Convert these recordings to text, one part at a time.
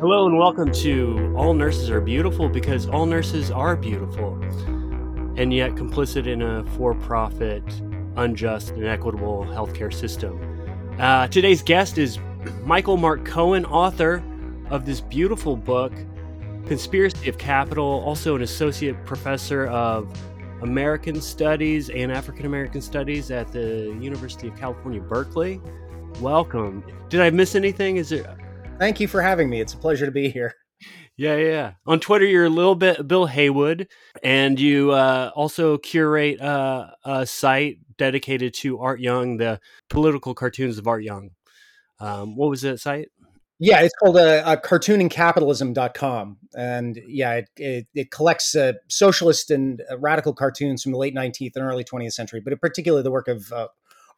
Hello and welcome to All Nurses Are Beautiful because all nurses are beautiful and yet complicit in a for profit, unjust, and equitable healthcare system. Uh, today's guest is Michael Mark Cohen, author of this beautiful book, Conspiracy of Capital, also an associate professor of American Studies and African American Studies at the University of California, Berkeley. Welcome. Did I miss anything? Is there Thank you for having me. It's a pleasure to be here. Yeah, yeah. On Twitter, you're a little bit Bill Haywood, and you uh, also curate uh, a site dedicated to Art Young, the political cartoons of Art Young. Um, what was that site? Yeah, it's called uh, uh, cartooningcapitalism.com. And yeah, it, it, it collects uh, socialist and uh, radical cartoons from the late 19th and early 20th century, but in particular the work of uh,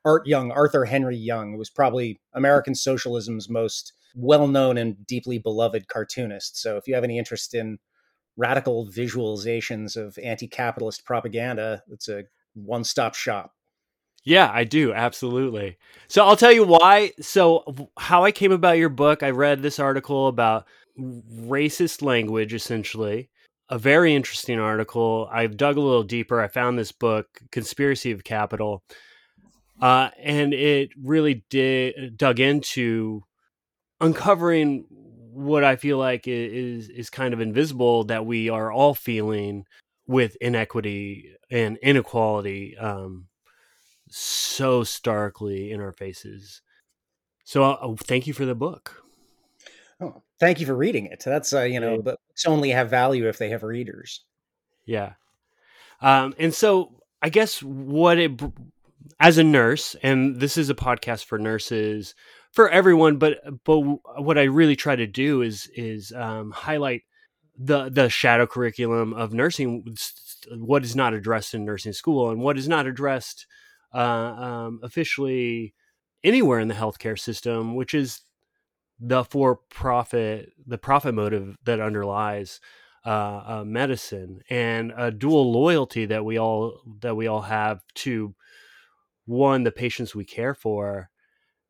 Art Young, Arthur Henry Young, was probably American socialism's most well known and deeply beloved cartoonist. So if you have any interest in radical visualizations of anti capitalist propaganda, it's a one stop shop. Yeah, I do. Absolutely. So I'll tell you why. So, how I came about your book, I read this article about racist language, essentially. A very interesting article. I've dug a little deeper. I found this book, Conspiracy of Capital. Uh, and it really did dug into uncovering what I feel like is is kind of invisible that we are all feeling with inequity and inequality um, so starkly in our faces. So, uh, thank you for the book. Oh, thank you for reading it. That's uh, you know, yeah. books only have value if they have readers. Yeah, um, and so I guess what it as a nurse, and this is a podcast for nurses for everyone, but but what I really try to do is is um, highlight the the shadow curriculum of nursing, what is not addressed in nursing school, and what is not addressed uh, um, officially anywhere in the healthcare system, which is the for profit, the profit motive that underlies uh, uh, medicine, and a dual loyalty that we all that we all have to one the patients we care for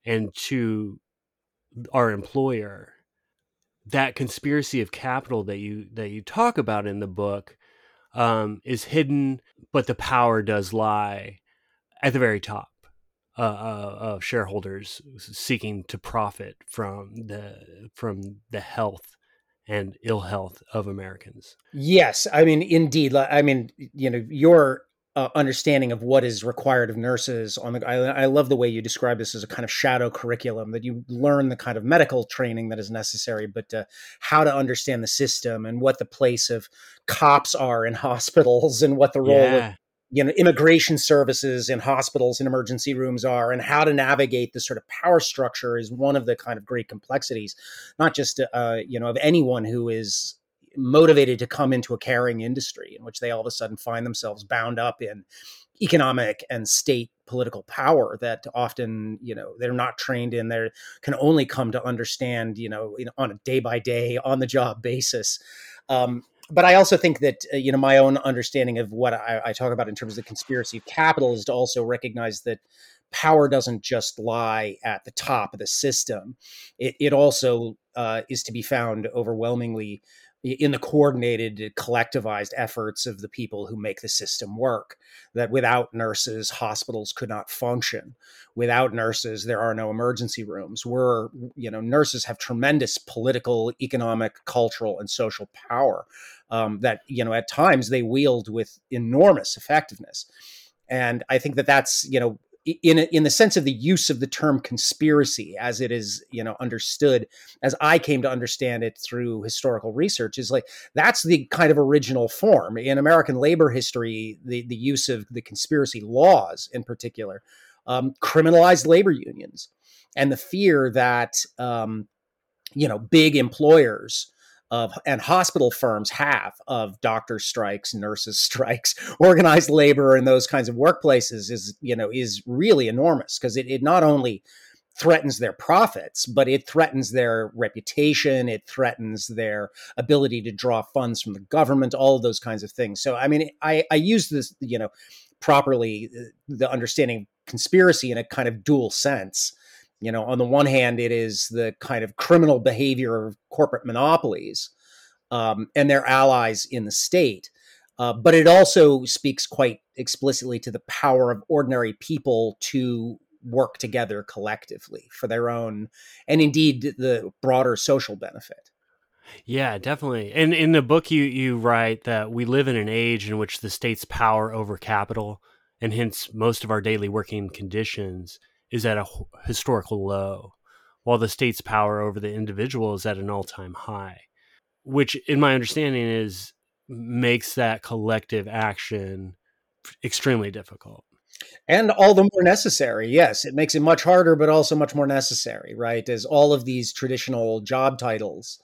and to our employer that conspiracy of capital that you that you talk about in the book um, is hidden, but the power does lie at the very top uh, uh, of shareholders seeking to profit from the from the health and ill health of Americans. Yes, I mean, indeed. I mean, you know, your uh, understanding of what is required of nurses on the I, I, love the way you describe this as a kind of shadow curriculum that you learn the kind of medical training that is necessary but uh, how to understand the system and what the place of cops are in hospitals and what the role yeah. of you know immigration services in hospitals and emergency rooms are and how to navigate this sort of power structure is one of the kind of great complexities not just uh, you know of anyone who is motivated to come into a caring industry in which they all of a sudden find themselves bound up in economic and state political power that often you know they're not trained in they can only come to understand you know on a day by day on the job basis. Um, but I also think that uh, you know my own understanding of what I, I, talk about in terms of the conspiracy of capital is to also recognize that power doesn't just lie at the top of the system; it, it also uh, is to be found overwhelmingly in the coordinated collectivized efforts of the people who make the system work that without nurses hospitals could not function. Without nurses there are no emergency rooms. We're you know nurses have tremendous political economic cultural and social power um, that you know at times they wield with enormous effectiveness. And i think that that's you know in in the sense of the use of the term conspiracy as it is you know understood as i came to understand it through historical research is like that's the kind of original form. In american labor history the the use of the conspiracy laws in particular um, criminalized labor unions. And the fear that um, you know big employers of and hospital firms have of doctor strikes, nurses strikes, organized labor, and those kinds of workplaces is you know is really enormous because it, it not only threatens their profits, but it threatens their reputation. It threatens their ability to draw funds from the government. All of those kinds of things. So I mean, I I use this you know properly uh, the understanding conspiracy in a kind of dual sense You know, on the one hand, it is the kind of criminal behavior of corporate monopolies um, and their allies in the state. Uh, but it also speaks quite explicitly to the power of ordinary people to work together collectively for their own and indeed the broader social benefit. Yeah, definitely. And in the book, you you write that we live in an age in which the state's power over capital, and hence most of our daily working conditions, is at a historical low, while the state's power over the individual is at an all time high. Which, in my understanding, is makes that collective action extremely difficult and all the more necessary yes it makes it much harder but also much more necessary right as all of these traditional job titles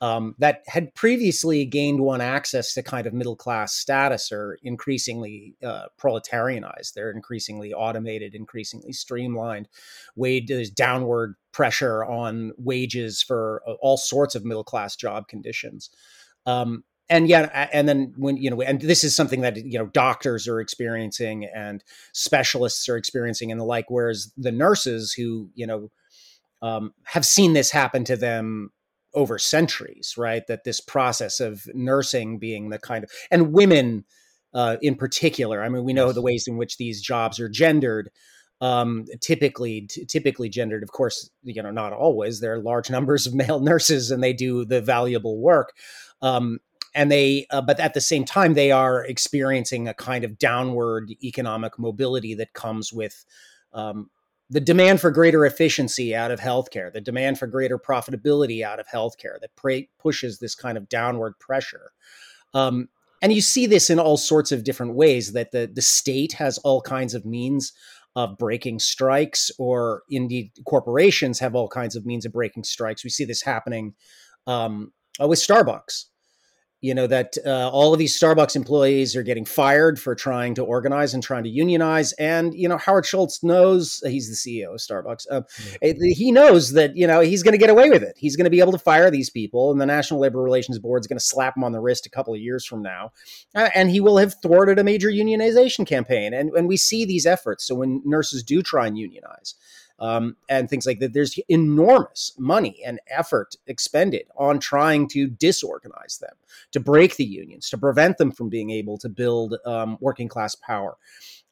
um, that had previously gained one access to kind of middle class status are increasingly uh, proletarianized. They're increasingly automated, increasingly streamlined. Wage there's downward pressure on wages for uh, all sorts of middle class job conditions. Um, and yeah, and then when you know, and this is something that you know doctors are experiencing and specialists are experiencing and the like. Whereas the nurses who you know um, have seen this happen to them over centuries, right? That this process of nursing being the kind of and women uh, in particular. I mean, we know yes. the ways in which these jobs are gendered. Um, typically, t- typically gendered. Of course, you know, not always. There are large numbers of male nurses, and they do the valuable work. Um, and they, uh, but at the same time, they are experiencing a kind of downward economic mobility that comes with um, the demand for greater efficiency out of healthcare, the demand for greater profitability out of healthcare that pushes this kind of downward pressure. Um, and you see this in all sorts of different ways that the, the state has all kinds of means of breaking strikes, or indeed corporations have all kinds of means of breaking strikes. We see this happening um, with Starbucks you know that uh, all of these starbucks employees are getting fired for trying to organize and trying to unionize. And you know howard schultz knows he's the ceo of starbucks uh, mm-hmm. he knows that you know he's going to get away with it. He's going to be able to fire these people and the national labor relations board is going to slap him on the wrist a couple of years from now. Uh, and he will have thwarted a major unionization campaign. And, and we see these efforts. So when nurses do try and unionize um, and things like that. There's enormous money and effort expended on trying to disorganize them, to break the unions, to prevent them from being able to build um, working class power.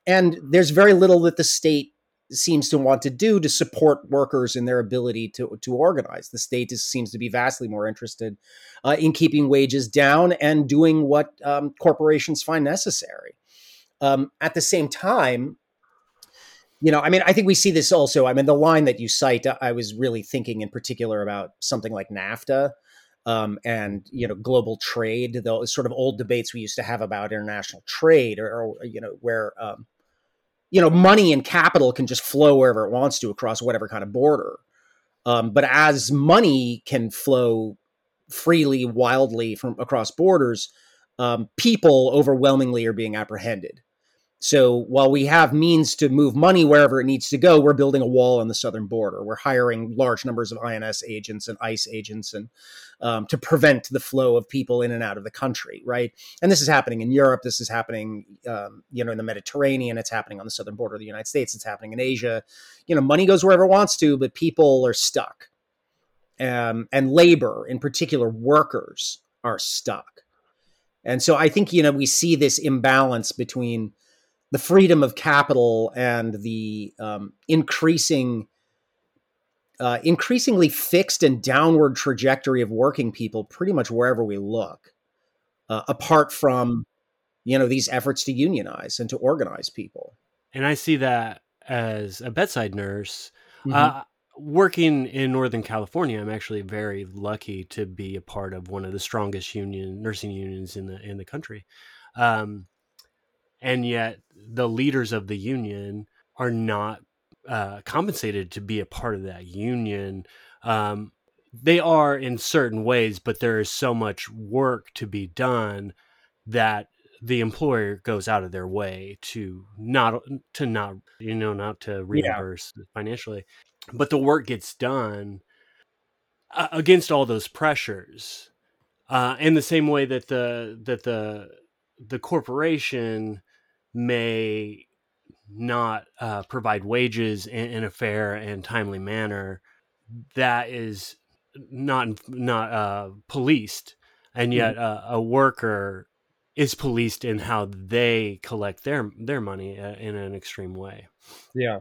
And there's very little that the state seems to want to do to support workers in their ability to, to organize. The state is, seems to be vastly more interested uh, in keeping wages down and doing what um, corporations find necessary. Um, at the same time, you know, I mean, I think we see this also. I mean, the line that you cite, I was really thinking in particular about something like NAFTA um, and you know global trade, those sort of old debates we used to have about international trade, or, or you know where um, you know money and capital can just flow wherever it wants to across whatever kind of border. Um, but as money can flow freely, wildly from across borders, um, people overwhelmingly are being apprehended. So while we have means to move money wherever it needs to go, we're building a wall on the southern border. We're hiring large numbers of INS agents and ICE agents, and um, to prevent the flow of people in and out of the country, right? And this is happening in Europe. This is happening, um, you know, in the Mediterranean. It's happening on the southern border of the United States. It's happening in Asia. You know, money goes wherever it wants to, but people are stuck, um, and labor, in particular, workers, are stuck. And so I think you know we see this imbalance between the freedom of capital and the um, increasing uh, increasingly fixed and downward trajectory of working people pretty much wherever we look uh, apart from you know these efforts to unionize and to organize people. And i see that as a bedside nurse. Mm-hmm. uh, working in northern california i'm actually very lucky to be a part of one of the strongest union nursing unions in the in the country. Um, and yet the leaders of the union are not uh, compensated to be a part of that union. Um, they are in certain ways, but there is so much work to be done that the employer goes out of their way to not to not you know not to reimburse yeah. financially, but the work gets done uh, against all those pressures. Uh, in the same way that the that the the corporation may not uh, provide wages in, in, a fair and timely manner, that is not not uh, policed, and mm-hmm. yet mm-hmm. a worker is policed in how they collect their their money uh, in an extreme way. Yeah.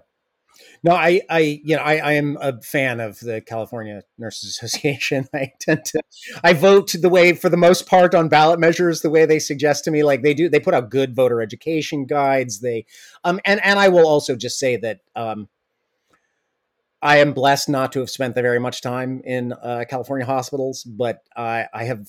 No, I, I, you know, I, I am a fan of the California Nurses Association. I tend to, I vote the way, for the most part, on ballot measures the way they suggest to me. Like they do, they put out good voter education guides. They, um, and and I will also just say that, um, I am blessed not to have spent very much time in uh, California hospitals, but I, I have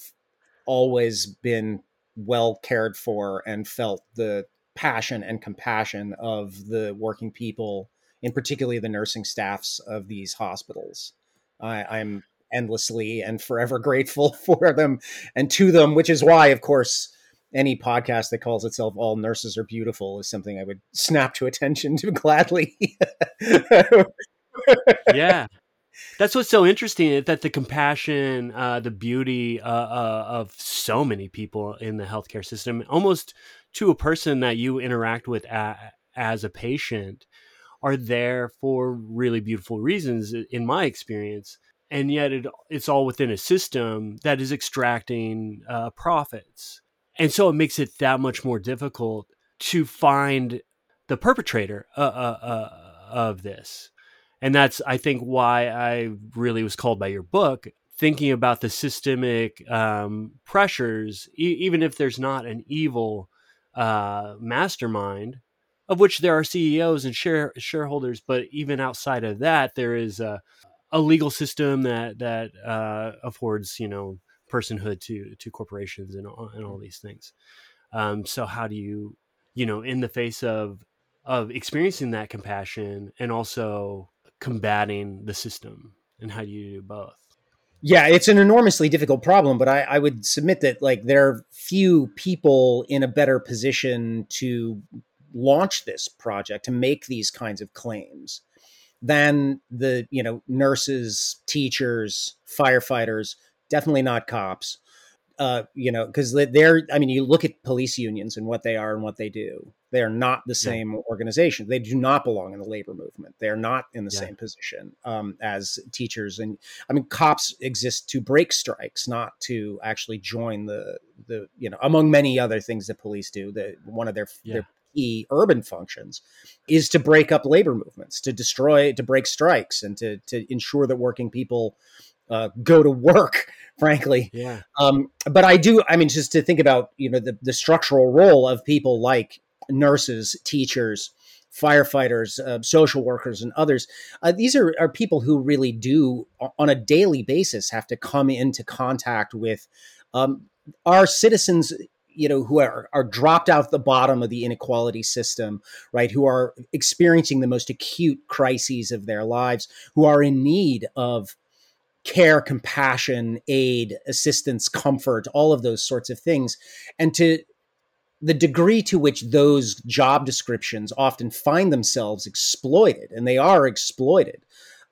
always been well cared for and felt the passion and compassion of the working people, in particularly the nursing staffs of these hospitals. I, I'm endlessly and forever grateful for them and to them, which is why, of course, any podcast that calls itself "All Nurses Are Beautiful" is something I would snap to attention to gladly. yeah, that's what's so interesting that the compassion, uh, the beauty uh, uh, of so many people in the healthcare system, almost to a person that you interact with a, as a patient, are there for really beautiful reasons, in my experience. And yet, it, it's all within a system that is extracting uh, profits, and so it makes it that much more difficult to find the perpetrator uh, uh, of this and that's i think why i really was called by your book thinking about the systemic um, pressures e- even if there's not an evil uh, mastermind of which there are ceos and share- shareholders but even outside of that there is a, a legal system that that uh, affords you know personhood to to corporations and all, and all these things. Um, so how do you you know in the face of of experiencing that compassion and also combating the system and how do you do both? Yeah it's an enormously difficult problem but I, I, would submit that like there are few people in a better position to launch this project to make these kinds of claims than the you know nurses teachers firefighters definitely not cops uh, you know, because they're, I mean, you look at police unions and what they are and what they do. They are not the same yeah. organization. They do not belong in the labor movement. They are not in the yeah. same position um, as teachers. And I mean, cops exist to break strikes, not to actually join the the you know, among many other things that police do. That one of their yeah. their key urban functions is to break up labor movements, to destroy, to break strikes, and to to ensure that working people uh, go to work frankly. Yeah. Um, but I do. I mean, just to think about you know the the structural role of people like nurses, teachers, firefighters, uh, social workers, and others. Uh, these are, are people who really do, on a daily basis, have to come into contact with um, our citizens. You know, who are, are dropped out the bottom of the inequality system, right? Who are experiencing the most acute crises of their lives, who are in need of care, compassion, aid, assistance, comfort, all of those sorts of things. And to the degree to which those job descriptions often find themselves exploited, and they are exploited,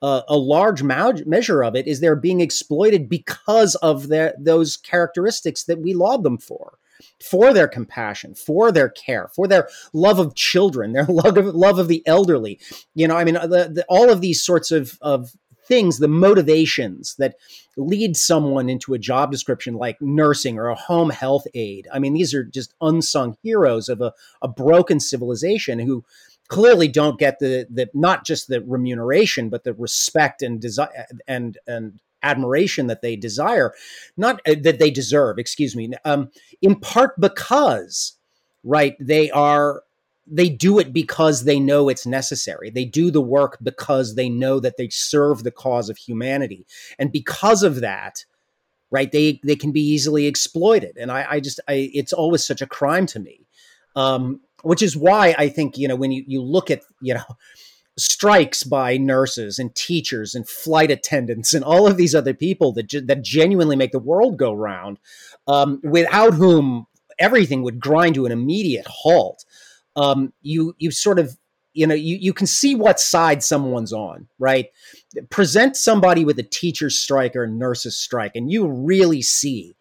uh, a large ma- measure of it is they're being exploited because of their, those characteristics that we laud them for for their compassion, for their care, for their love of children, their love of, love of the elderly. You know, I mean, uh, the, the, all of these sorts of, of things, the motivations that lead someone into a job description like nursing or a home health aide. I mean, these are just unsung heroes of a, a broken civilization who clearly don't get the, the not just the remuneration, but the respect and desire and and admiration that they desire, not uh, that they deserve. Excuse me. Um, in part because right they are they do it because they know it's necessary. They do the work because they know that they serve the cause of humanity. And because of that, right, they they can be easily exploited. And I, I just I it's always such a crime to me. Um, which is why I think, you know, when you, you look at, you know, strikes by nurses and teachers and flight attendants and all of these other people that that genuinely make the world go round, um, without whom everything would grind to an immediate halt. Um, you you sort of you know you, you can see what side someone's on right? Present somebody with a teacher's strike or a nurse's strike and you really see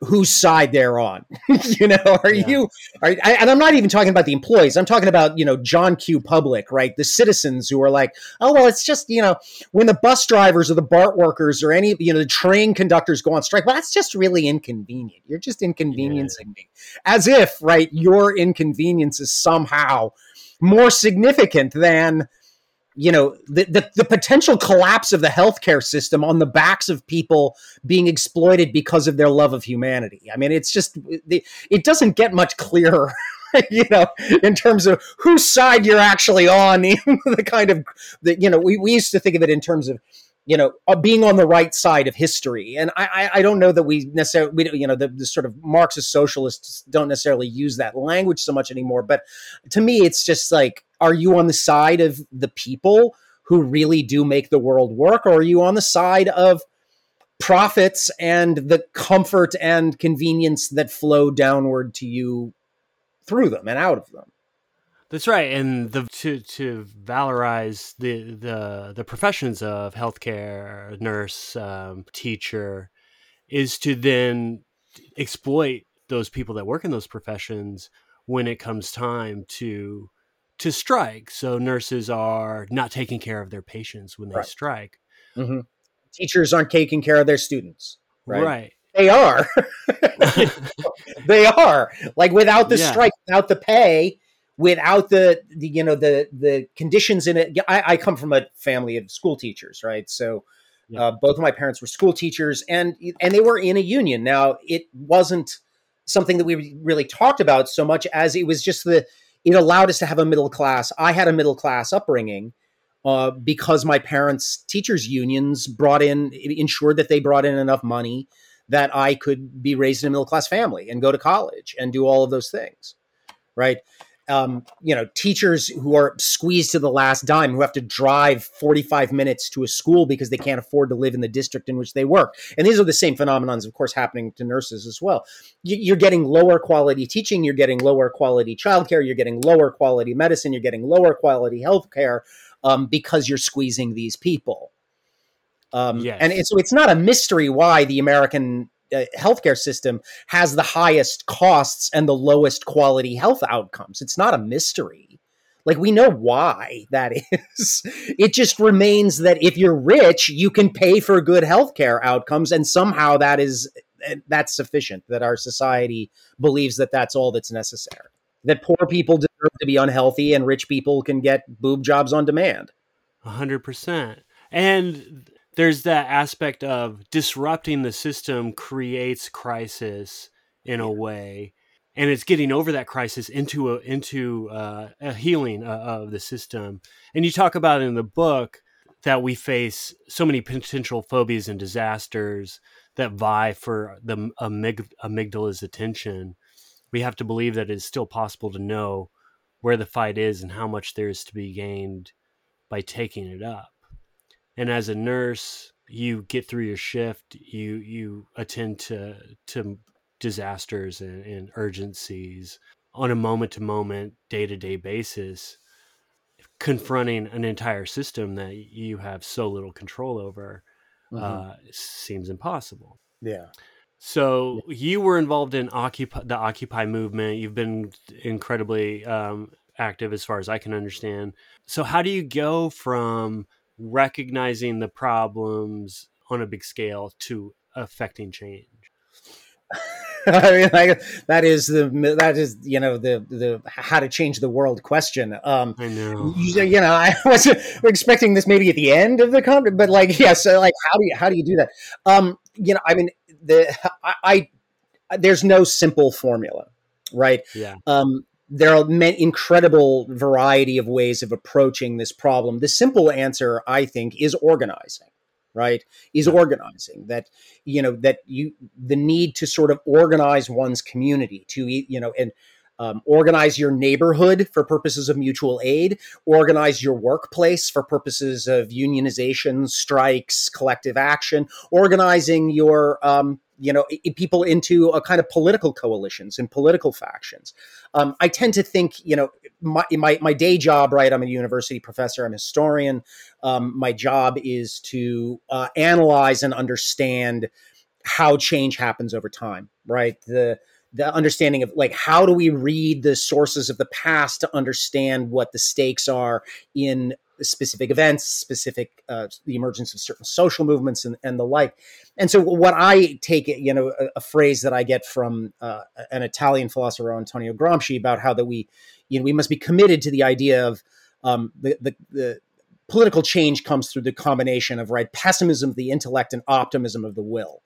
whose side they're on. you know, are yeah. you? Are, I, and I'm not even talking about the employees. I'm talking about you know John Q. Public, right? The citizens who are like, oh well, it's just you know when the bus drivers or the BART workers or any you know the train conductors go on strike. Well, that's just really inconvenient. You're just inconveniencing yeah. me, as if right your inconvenience is somehow more significant than you know the, the, the potential collapse of the healthcare system on the backs of people being exploited because of their love of humanity. I mean, it's just it doesn't get much clearer. you know, in terms of whose side you're actually on, the kind of the you know we, we used to think of it in terms of you know, uh, being on the right side of history. And I, I, don't know that we necessarily, we, you know, the, the, sort of Marxist socialists don't necessarily use that language so much anymore. But to me, it's just like, are you on the side of the people who really do make the world work, or are you on the side of profits and the comfort and convenience that flow downward to you through them and out of them? That's right, and the to to valorize the the the professions of healthcare, nurse, um, teacher, is to then exploit those people that work in those professions when it comes time to to strike. So nurses are not taking care of their patients when they right. strike. Mm-hmm. Teachers aren't taking care of their students. Right. right. They are. they are. Like without the yeah. strike, without the pay, without the, the you know the the conditions in it. I, I, come from a family of school teachers, right? So yeah. uh, both of my parents were school teachers, and and they were in a union. Now it wasn't something that we really talked about so much as it was just the it allowed us to have a middle class. I had a middle class upbringing. Uh, because my parents' teachers' unions brought in, ensured that they brought in enough money that I could be raised in a middle class family and go to college and do all of those things. Right um, you know, teachers who are squeezed to the last dime, who have to drive 45 minutes to a school because they can't afford to live in the district in which they work. And these are the same phenomenons, of course, happening to nurses as well. You're getting lower quality teaching, you're getting lower quality childcare, you're getting lower quality medicine, you're getting lower quality healthcare um, because you're squeezing these people. Um, yes. And so it's not a mystery why the American uh, healthcare system has the highest costs and the lowest quality health outcomes. It's not a mystery. Like we know why that is. It just remains that if you're rich, you can pay for good healthcare outcomes, and somehow that is uh, that's sufficient. That our society believes that that's all that's necessary. That poor people deserve to be unhealthy, and rich people can get boob jobs on demand. hundred percent. And there's that aspect of disrupting the system creates crisis in a way and it's getting over that crisis into a into uh, a healing uh, of the system. And you talk about in the book that we face so many potential phobias and disasters that vie for the amyg- amygdala's attention. We have to believe that it's still possible to know where the fight is and how much there is to be gained by taking it up and as a nurse you get through your shift you you attend to to disasters and, and urgencies on a moment to moment day to day basis confronting an entire system that you have so little control over mm-hmm. uh, seems impossible yeah so yeah. you were involved in occupy the occupy movement you've been incredibly um, active as far as i can understand so how do you go from recognizing the problems on a big scale to affecting change. I mean, like, that is the that is you know the the how to change the world question. Um, I know. You, you know, I was expecting this maybe at the end of the conference, but like, yeah. So, like, how do you how do you do that? Um, you know, I mean, the I, I there's no simple formula, right? Yeah. Um, there are incredible variety of ways of approaching this problem. The simple answer, I think, is organizing. Right, is organizing that you know that you the need to sort of organize one's community to you know and um, organize your neighborhood for purposes of mutual aid, organize your workplace for purposes of unionization, strikes, collective action, organizing your um, you know people into a kind of political coalitions and political factions. Um, I tend to think you know my, my, my day job right. I'm a university professor. I'm a historian. Um, my job is to uh, analyze and understand how change happens over time, right? The the understanding of like how do we read the sources of the past to understand what the stakes are in specific events, specific uh, the emergence of certain social movements and, and the like. And so, what I take it, you know, a, a phrase that I get from uh, an Italian philosopher, Antonio Gramsci, about how that we, you know, we must be committed to the idea of um, the, the, the political change comes through the combination of right pessimism of the intellect and optimism of the will,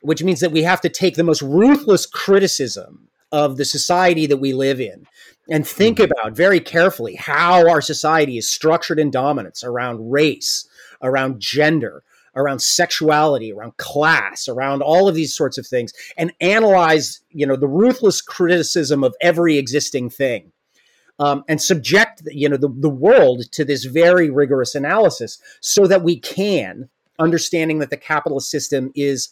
which means that we have to take the most ruthless criticism of the society that we live in and think mm-hmm. about very carefully how our society is structured in dominance around race, around gender, around sexuality, around class, around all of these sorts of things, and analyze, you know, the ruthless criticism of every existing thing. Um, and subject you know the, the world to this very rigorous analysis so that we can understanding that the capitalist system is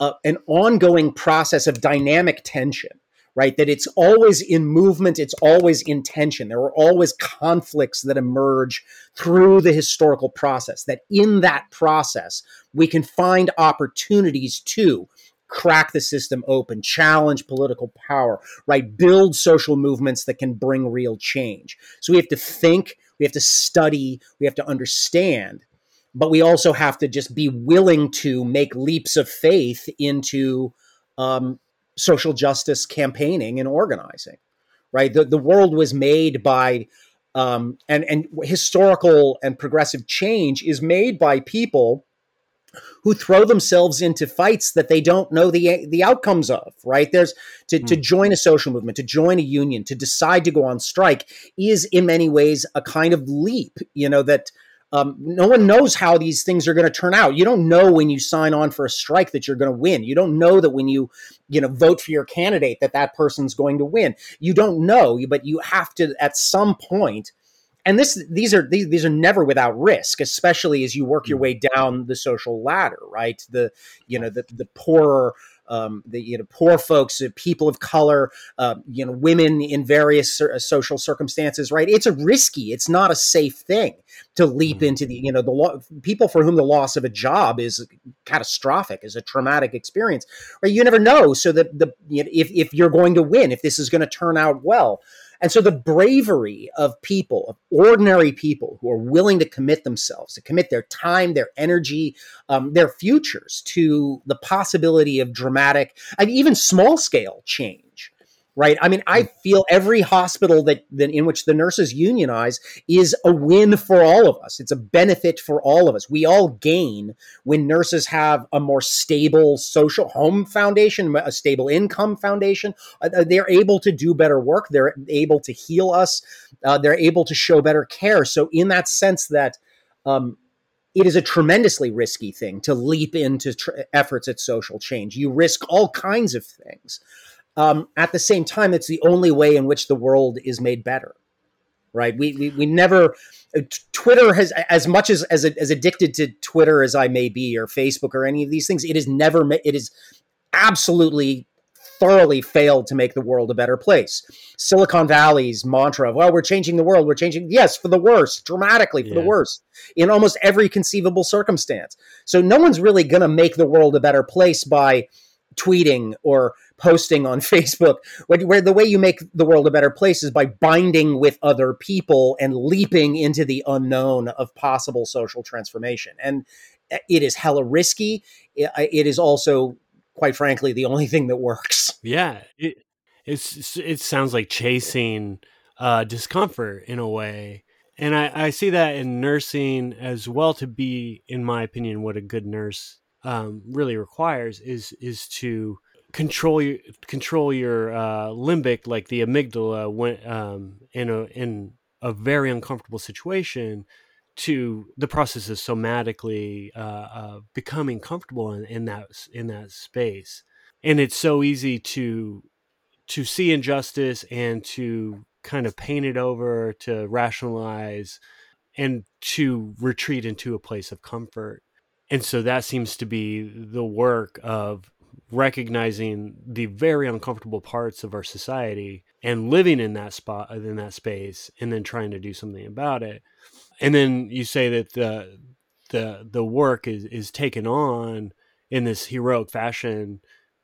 uh, an ongoing process of dynamic tension right? That it's always in movement, it's always in tension. There are always conflicts that emerge through the historical process, that in that process, we can find opportunities to crack the system open, challenge political power, right? Build social movements that can bring real change. So we have to think, we have to study, we have to understand. But we also have to just be willing to make leaps of faith into um, social justice campaigning and organizing, right? The, the world was made by, um, and, and historical and progressive change is made by people who throw themselves into fights that they don't know the the outcomes of right there's to, mm. to hmm. join a social movement to join a union to decide to go on strike is in many ways a kind of leap you know that um, no one knows how these things are going to turn out. You don't know when you sign on for a strike that you're going to win. You don't know that when you, you know, vote for your candidate that that person's going to win. You don't know, but you have to at some point. And this, these are these, these are never without risk, especially as you work your hmm. way down the social ladder, right? The, you know, the the poorer um, the you know poor folks, uh, people of color, uh, you know women in various uh, social circumstances. Right? It's a risky. It's not a safe thing to leap mm-hmm. into the you know the lo- people for whom the loss of a job is catastrophic, is a traumatic experience. Right? You never know. So that the you know, if if you're going to win, if this is going to turn out well. And so the bravery of people, of ordinary people who are willing to commit themselves, to commit their time, their energy, um, their futures to the possibility of dramatic and even small scale change right? I mean, I hmm. feel every hospital that, that in which the nurses unionize is a win for all of us. It's a benefit for all of us. We all gain when nurses have a more stable social home foundation, a stable income foundation. Uh, uh, they're able to do better work. They're able to heal us. Uh, they're able to show better care. So, in that sense, that um, it is a tremendously risky thing to leap into tr- efforts at social change. You risk all kinds of things. Um, at the same time, it's the only way in which the world is made better. Right? We we, we never. Uh, Twitter has as much as as as addicted to Twitter as I may be, or Facebook, or any of these things. It is never. It is absolutely thoroughly failed to make the world a better place. Silicon Valley's mantra of, well, we're changing the world, we're changing, yes, for the worse, dramatically for yeah. the worse, in almost every conceivable circumstance. So no one's really going to make the world a better place by tweeting or posting on Facebook, where, the way you make the world a better place is by binding with other people and leaping into the unknown of possible social transformation. And it is hella risky. It is also, quite frankly, the only thing that works. Yeah, it it's it sounds like chasing uh, discomfort in a way. And I, I see that in nursing as well. To be, in my opinion, what a good nurse um, really requires is is to control your control your uh, limbic, like the amygdala, when um, in a in a very uncomfortable situation, to the process of somatically uh, uh, becoming comfortable in, in that in that space. And it's so easy to to see injustice and to kind of paint it over, to rationalize, and to retreat into a place of comfort. And so that seems to be the work of recognizing the very uncomfortable parts of our society and living in that spot uh, in that space and then trying to do something about it and then you say that the the the work is is taken on in this heroic fashion,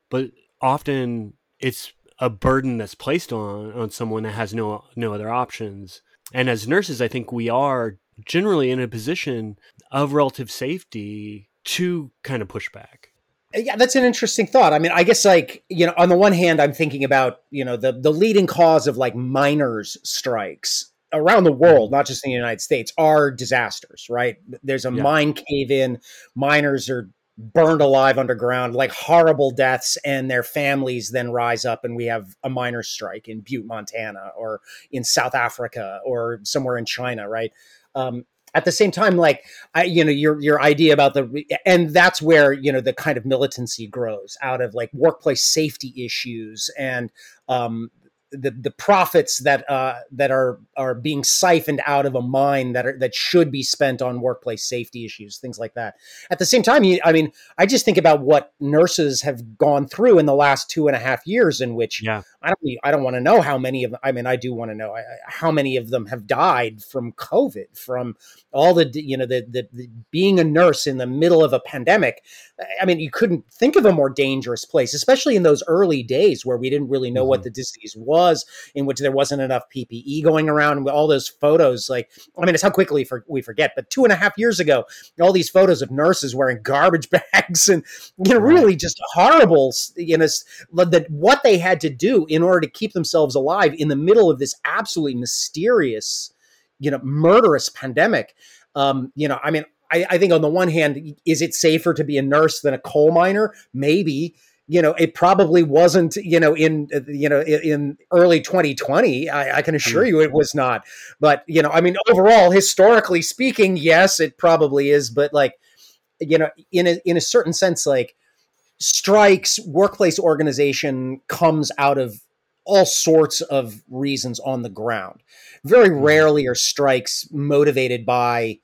but often it's a burden that's placed on on someone that has no no other options. And as nurses, I think we are generally in a position of relative safety to kind of push back. Yeah, that's an interesting thought. I mean, I guess like, you know, on the one hand, I'm thinking about, you know, the the leading cause of like miners strikes around the world, not just in the United States, are disasters, right? There's a yeah. mine cave in, miners are burned alive underground, like horrible deaths, and their families then rise up, and we have a miners' strike in Butte, Montana, or in South Africa, or somewhere in China, right? Um, at the same time, like I, you know, your your idea about the, and that's where you know the kind of militancy grows out of like workplace safety issues and um, the the profits that uh, that are are being siphoned out of a mine that are, that should be spent on workplace safety issues, things like that. At the same time, you, I mean, I just think about what nurses have gone through in the last two and a half years, in which yeah. I don't I don't want to know how many of them. I mean, I do want to know how many of them have died from COVID, from all the you know the, the, the being a nurse in the middle of a pandemic. I mean, you couldn't think of a more dangerous place, especially in those early days where we didn't really know mm-hmm. what the disease was, in which there wasn't enough PPE going around. All those photos, like, I mean, it's how quickly for, we forget. But two and a half years ago, all these photos of nurses wearing garbage bags and, you know, really just horrible, you know, that what they had to do in order to keep themselves alive in the middle of this absolutely mysterious, you know, murderous pandemic. Um, you know, I mean, I, I think on the one hand, is it safer to be a nurse than a coal miner? Maybe you know it probably wasn't you know in you know in early 2020 i, I can assure you it was not. But you know i mean overall historically speaking yes it probably is but like you know in a in a certain sense like strikes workplace organization comes out of all sorts of reasons on the ground. Very mm-hmm. rarely are strikes motivated by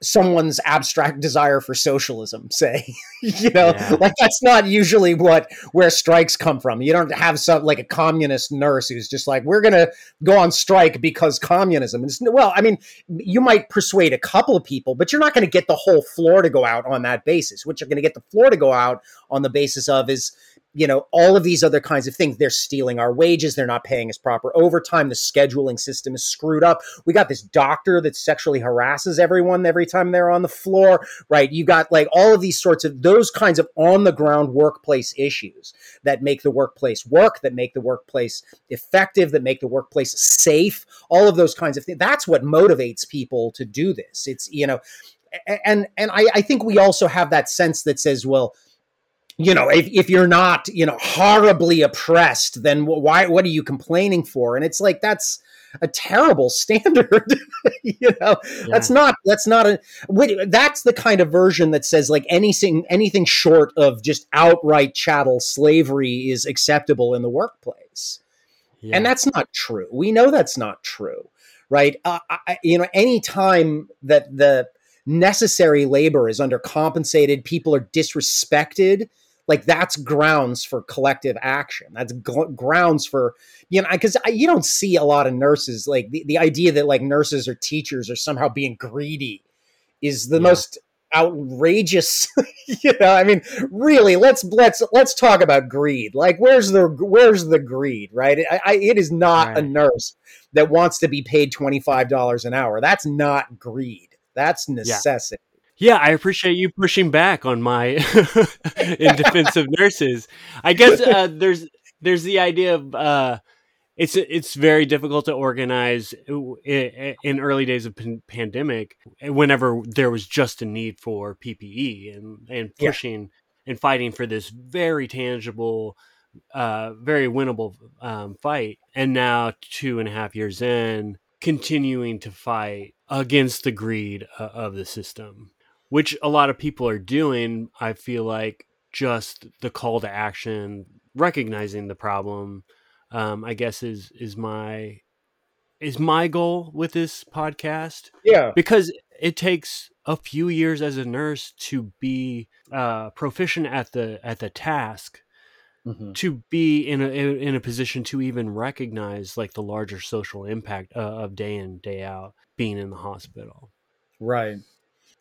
someone's abstract desire for socialism say you know? Yeah. like that's not usually what where strikes come from. You don't have some like a communist nurse who's just like we're gonna go on strike because communism. Is well i mean you might persuade a couple of people but you're not going to get the whole floor to go out on that basis. What you're going to get the floor to go out on the basis of is you know all of these other kinds of things. They're stealing our wages. They're not paying us proper overtime. The scheduling system is screwed up. We got this doctor that sexually harasses everyone every time they're on the floor right? You got like all of these sorts of those kinds of on the ground workplace issues that make the workplace work that make the workplace effective that make the workplace safe all of those kinds of things that's what motivates people to do this. It's you know and and I, I think we also have that sense that says well you know, if, if you're not, you know, horribly oppressed, then why, what are you complaining for? And it's like, that's a terrible standard. you know, yeah. that's not, that's not a, that's the kind of version that says like anything, anything short of just outright chattel slavery is acceptable in the workplace. Yeah. And that's not true. We know that's not true, right? Uh, I, you know, any time that the necessary labor is undercompensated, people are disrespected, like that's grounds for collective action. That's g- grounds for you know because you don't see a lot of nurses like the, the idea that like nurses or teachers are somehow being greedy is the yeah. most outrageous you know i mean really let's let's let's talk about greed. Like where's the where's the greed right? I, I, it is not right. a nurse that wants to be paid $25 an hour. That's not greed. That's necessity yeah, I appreciate you pushing back on my in defense of nurses. I guess uh, there's there's the idea of uh, it's it's very difficult to organize in early days of pandemic whenever there was just a need for PPE and and pushing yeah. and fighting for this very tangible uh, very winnable um, fight and now two and a half years in continuing to fight against the greed uh, of the system which a lot of people are doing. I feel like just the call to action, recognizing the problem, um, I guess is is my is my goal with this podcast. Yeah, because it takes a few years as a nurse to be uh, proficient at the at the task. Mm-hmm. To be in a in a position to even recognize like the larger social impact uh, of day in day out being in the hospital, right?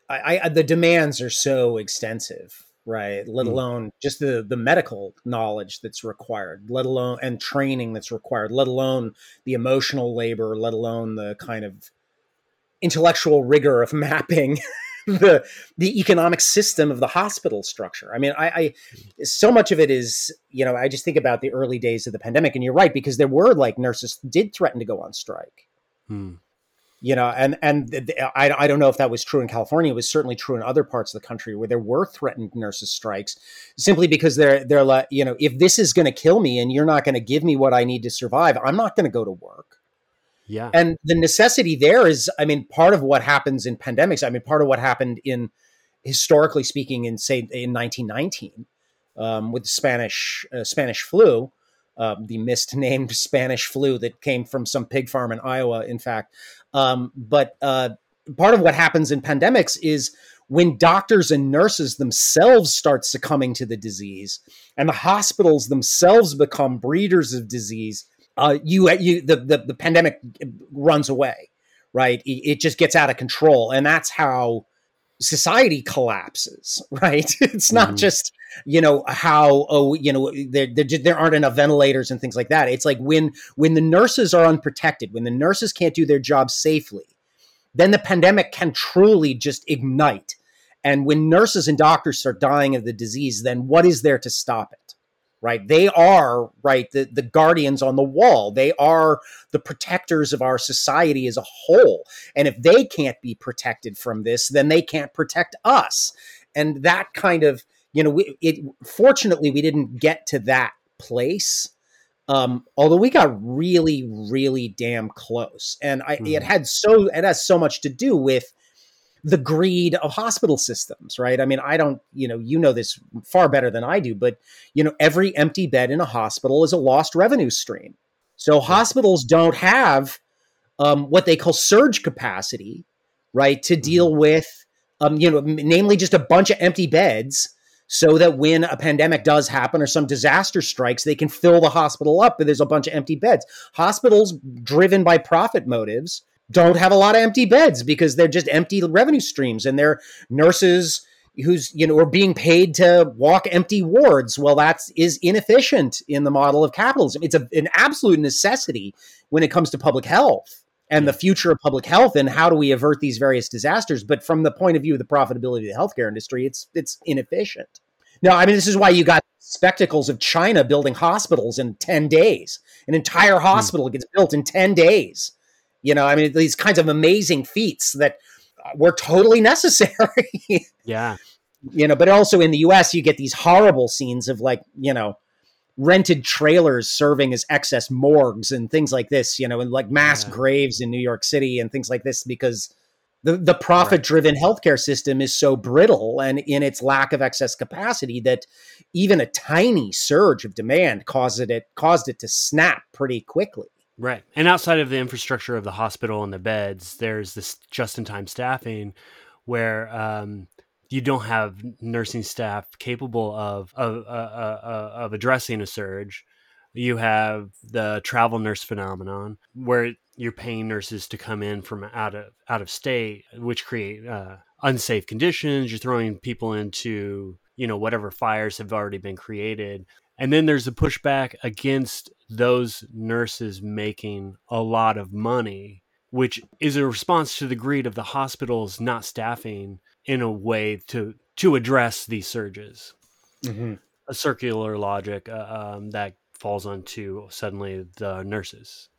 I, I the demands are so extensive right let Mm. alone just the the medical knowledge that's required let alone and training that's required let alone the emotional labor let alone the kind of intellectual rigor of mapping the the economic system of the hospital structure i mean I, I so much of it is you know i just think about the early days of the pandemic and you're right because there were like nurses did threaten to go on strike Hmm. You know and and th- th- I, I don't know if that was true in california it was certainly true in other parts of the country where there were threatened nurses strikes simply because they're they're like you know if this is going to kill me and you're not going to give me what i need to survive i'm not going to go to work Yeah. and the necessity there is i mean part of what happens in pandemics i mean part of what happened in historically speaking in say in 1919 um, with the spanish uh, spanish flu um, the misnamed spanish flu that came from some pig farm in iowa in fact um, but uh, part of what happens in pandemics is when doctors and nurses themselves start succumbing to the disease and the hospitals themselves become breeders of disease uh, you you the, the the pandemic runs away, right? It, it just gets out of control, and that's how society collapses, right? It's not Mhm. just you know how oh you know there there, there aren't enough ventilators and things like that. It's like when when the nurses are unprotected, when the nurses can't do their job safely, then the pandemic can truly just ignite. And when nurses and doctors start dying of the disease, then what is there to stop it? Right? They are, right, the, the guardians on the wall. They are the protectors of our society as a whole. And if they can't be protected from this, then they can't protect us. And that kind of, you know, we, it fortunately we didn't get to that place. Um, although we got really, really damn close, and I, it Mhm. had so it has so much to do with the greed of hospital systems, right? I mean, I don't, you know, you know this far better than I do, but you know, every empty bed in a hospital is a lost revenue stream. So hospitals don't have um, what they call surge capacity, right, to deal with, um, you know, namely just a bunch of empty beds, so that when a pandemic does happen or some disaster strikes, they can fill the hospital up. But there's a bunch of empty beds. Hospitals driven by profit motives don't have a lot of empty beds because they're just empty revenue streams, and they're nurses who's you know are being paid to walk empty wards. Well that's is inefficient in the model of capitalism. It's a, an absolute necessity when it comes to public health and the future of public health and how do we avert these various disasters. But from the point of view of the profitability of the healthcare industry it's it's inefficient. Now i mean this is why you got spectacles of china building hospitals in 10 days. An entire hmm. hospital gets built in 10 days you know i mean these kinds of amazing feats that uh, were totally necessary Yeah. you know but also in the us you get these horrible scenes of like you know rented trailers serving as excess morgues and things like this you know and like mass Yeah. graves in new york city and things like this because the, the profit driven healthcare system is so brittle and in its lack of excess capacity that even a tiny surge of demand caused it caused it to snap pretty quickly Right. And outside of the infrastructure of the hospital and the beds, there's this just in time staffing where um, you don't have nursing staff capable of, of, uh, uh, uh, of addressing a surge. You have the travel nurse phenomenon where you're paying nurses to come in from out of out of state, which create uh, unsafe conditions. You're throwing people into you know whatever fires have already been created, and then there's a pushback against those nurses making a lot of money, which is a response to the greed of the hospitals not staffing in a way to to address these surges. A circular logic uh, um, that falls onto suddenly the nurses.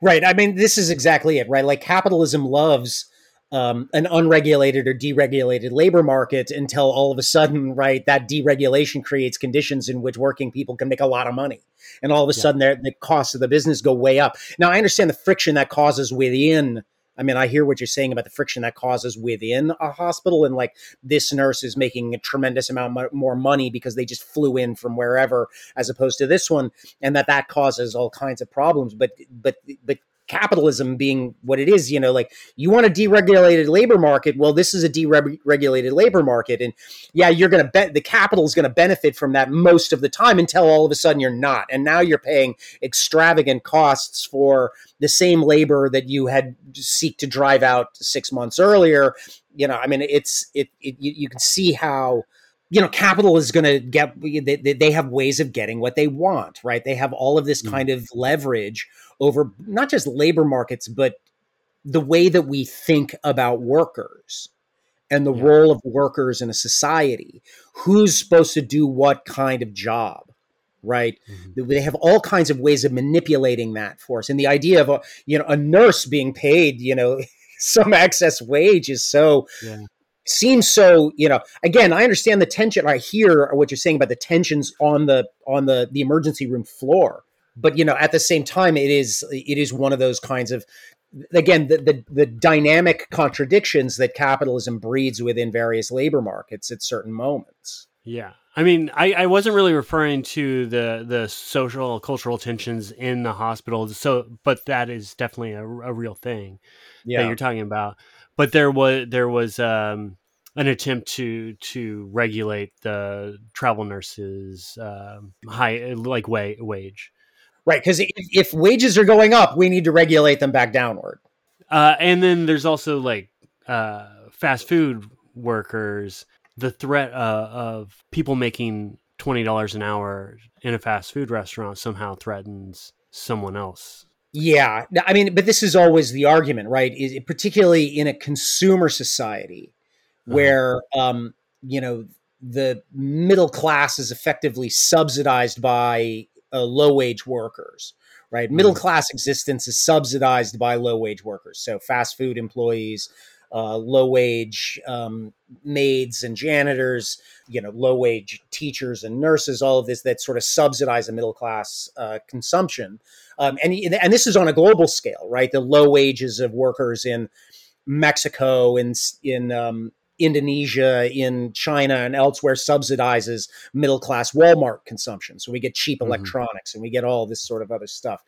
Right. I mean, this is exactly it, right? Like capitalism loves um, an unregulated or deregulated labor market until all of a sudden, right, that deregulation creates conditions in which working people can make a lot of money. And all of a Yeah. sudden, the costs of the business go way up. Now, I understand the friction that causes within. I mean, I hear what you're saying about the friction that causes within a hospital, and like this nurse is making a tremendous amount more money because they just flew in from wherever, as opposed to this one, and that that causes all kinds of problems. But but but capitalism being what it is you know like you want a deregulated labor market well this is a deregulated labor market. And yeah you're going to bet the capital is going to benefit from that most of the time until all of a sudden you're not. And now you're paying extravagant costs for the same labor that you had seek to drive out 6 months earlier. You know i mean it's it, it you, you can see how you know, capital is going to get, they, they have ways of getting what they want, right? They have all of this mm. kind of leverage over not just labor markets, but the way that we think about workers and the yeah. role of workers in a society. Who's supposed to do what kind of job? Right, mm-hmm. they have all kinds of ways of manipulating that for us, and the idea of a you know a nurse being paid you know some excess wage is so yeah seems so you know again i understand the tension i hear what you're saying about the tensions on the on the the emergency room floor but you know at the same time it is it is one of those kinds of again the, the, the dynamic contradictions that capitalism breeds within various labor markets at certain moments. Yeah. I mean i, I wasn't really referring to the the social cultural tensions in the hospital so but that is definitely a, a real thing yeah. that you're talking about but there was there was um, an attempt to to regulate the travel nurses um, high like way, wage. Right, because if, if, wages are going up, we need to regulate them back downward. Uh, and then there's also like uh, fast food workers. The threat uh, of people making twenty dollars an hour in a fast food restaurant somehow threatens someone else yeah, I mean, but this is always the argument, right? Is particularly in a consumer society uh-huh. where um, you know the middle class is effectively subsidized by uh, low wage workers, right? Middle mm-hmm. class existence is subsidized by low wage workers, so fast food employees, uh, low wage um, maids and janitors, you know, low wage teachers and nurses, all of this that sort of subsidize a middle class uh, consumption. Um, and, and this is on a global scale, right? The low wages of workers in Mexico, in, in um, Indonesia, in China, and elsewhere subsidizes middle class Walmart consumption. So we get cheap mm-hmm. electronics and we get all this sort of other stuff.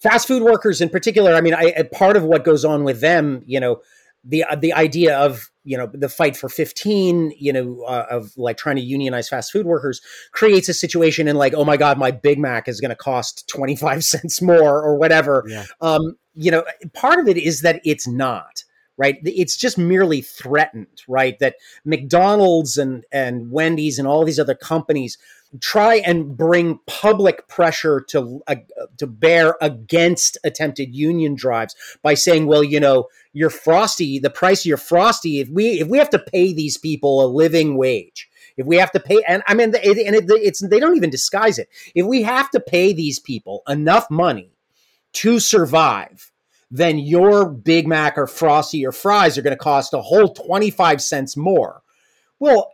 Fast food workers, in particular, I mean, I, part of what goes on with them, you know, the uh, the idea of you know the fight for 15 you know uh, of like trying to unionize fast food workers creates a situation in like oh my god my big mac is going to cost 25 cents more or whatever. Yeah. um you know part of it is that it's not right? It's just merely threatened right? That mcdonald's and and wendy's and all these other companies try and bring public pressure to uh, to bear against attempted union drives by saying, well, you know, your frosty, the price of your frosty, if we if we have to pay these people a living wage, if we have to pay, and I mean, it, and it, it's they don't even disguise it. If we have to pay these people enough money to survive, then your Big Mac or Frosty or fries are going to cost a whole twenty five cents more. Well,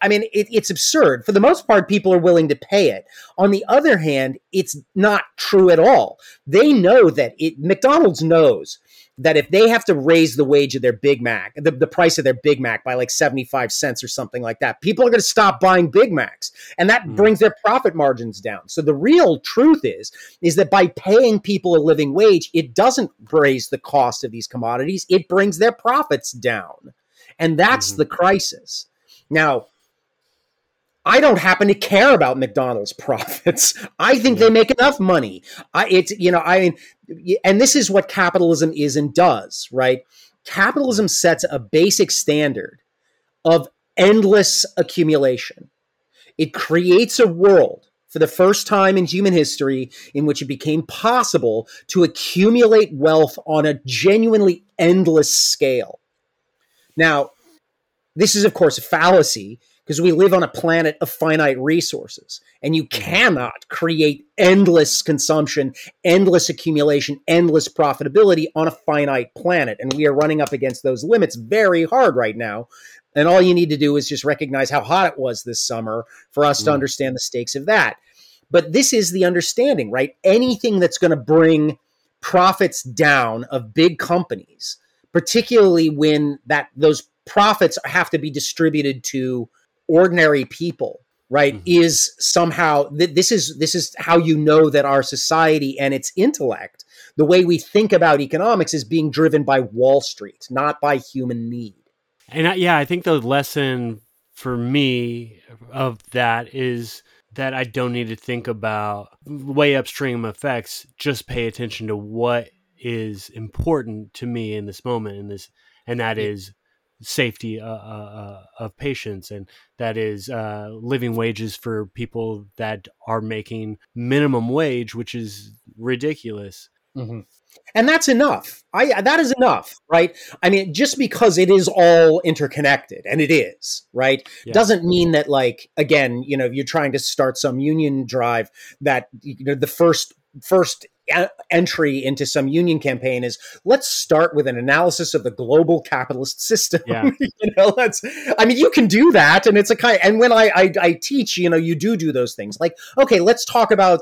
I mean, it, it's absurd. For the most part, people are willing to pay it. On the other hand, it's not true at all. They know that it, McDonald's knows that if they have to raise the wage of their Big Mac, the, the price of their Big Mac by like 75 cents or something like that, people are going to stop buying Big Macs. And that mm. brings their profit margins down. So the real truth is, is that by paying people a living wage, it doesn't raise the cost of these commodities. It brings their profits down. And that's mm-hmm. the crisis. Now, I don't happen to care about McDonald's profits. I think they make enough money. I it's you know I mean, and this is what capitalism is and does right. Capitalism sets a basic standard of endless accumulation. It creates a world for the first time in human history in which it became possible to accumulate wealth on a genuinely endless scale. Now, this is, of course, a fallacy because we live on a planet of finite resources and you mm-hmm. cannot create endless consumption, endless accumulation, endless profitability on a finite planet. And we are running up against those limits very hard right now. And all you need to do is just recognize how hot it was this summer for us mm. to understand the stakes of that. But this is the understanding, right? Anything that's going to bring profits down of big companies, particularly when that those profits have to be distributed to ordinary people right mm-hmm. is somehow th- this is this is how you know that our society and its intellect the way we think about economics is being driven by Wall Street, not by human need. And I, yeah, I think the lesson for me of that is that I don't need to think about way upstream effects. Just pay attention to what is important to me in this moment, in this, and that is safety uh, uh, uh, of patients, and that is uh, living wages for people that are making minimum wage, which is ridiculous. Mm-hmm. And that's enough. I that is enough, right? I mean, just because it is all interconnected, and it is, right, yeah. doesn't mean that, like, again, you know, you're trying to start some union drive that you know the first first entry into some union campaign is let's start with an analysis of the global capitalist system. Yeah. you know, let's. I mean, you can do that, and it's a kind. And when I, I I teach, you know, you do do those things. Like, okay, let's talk about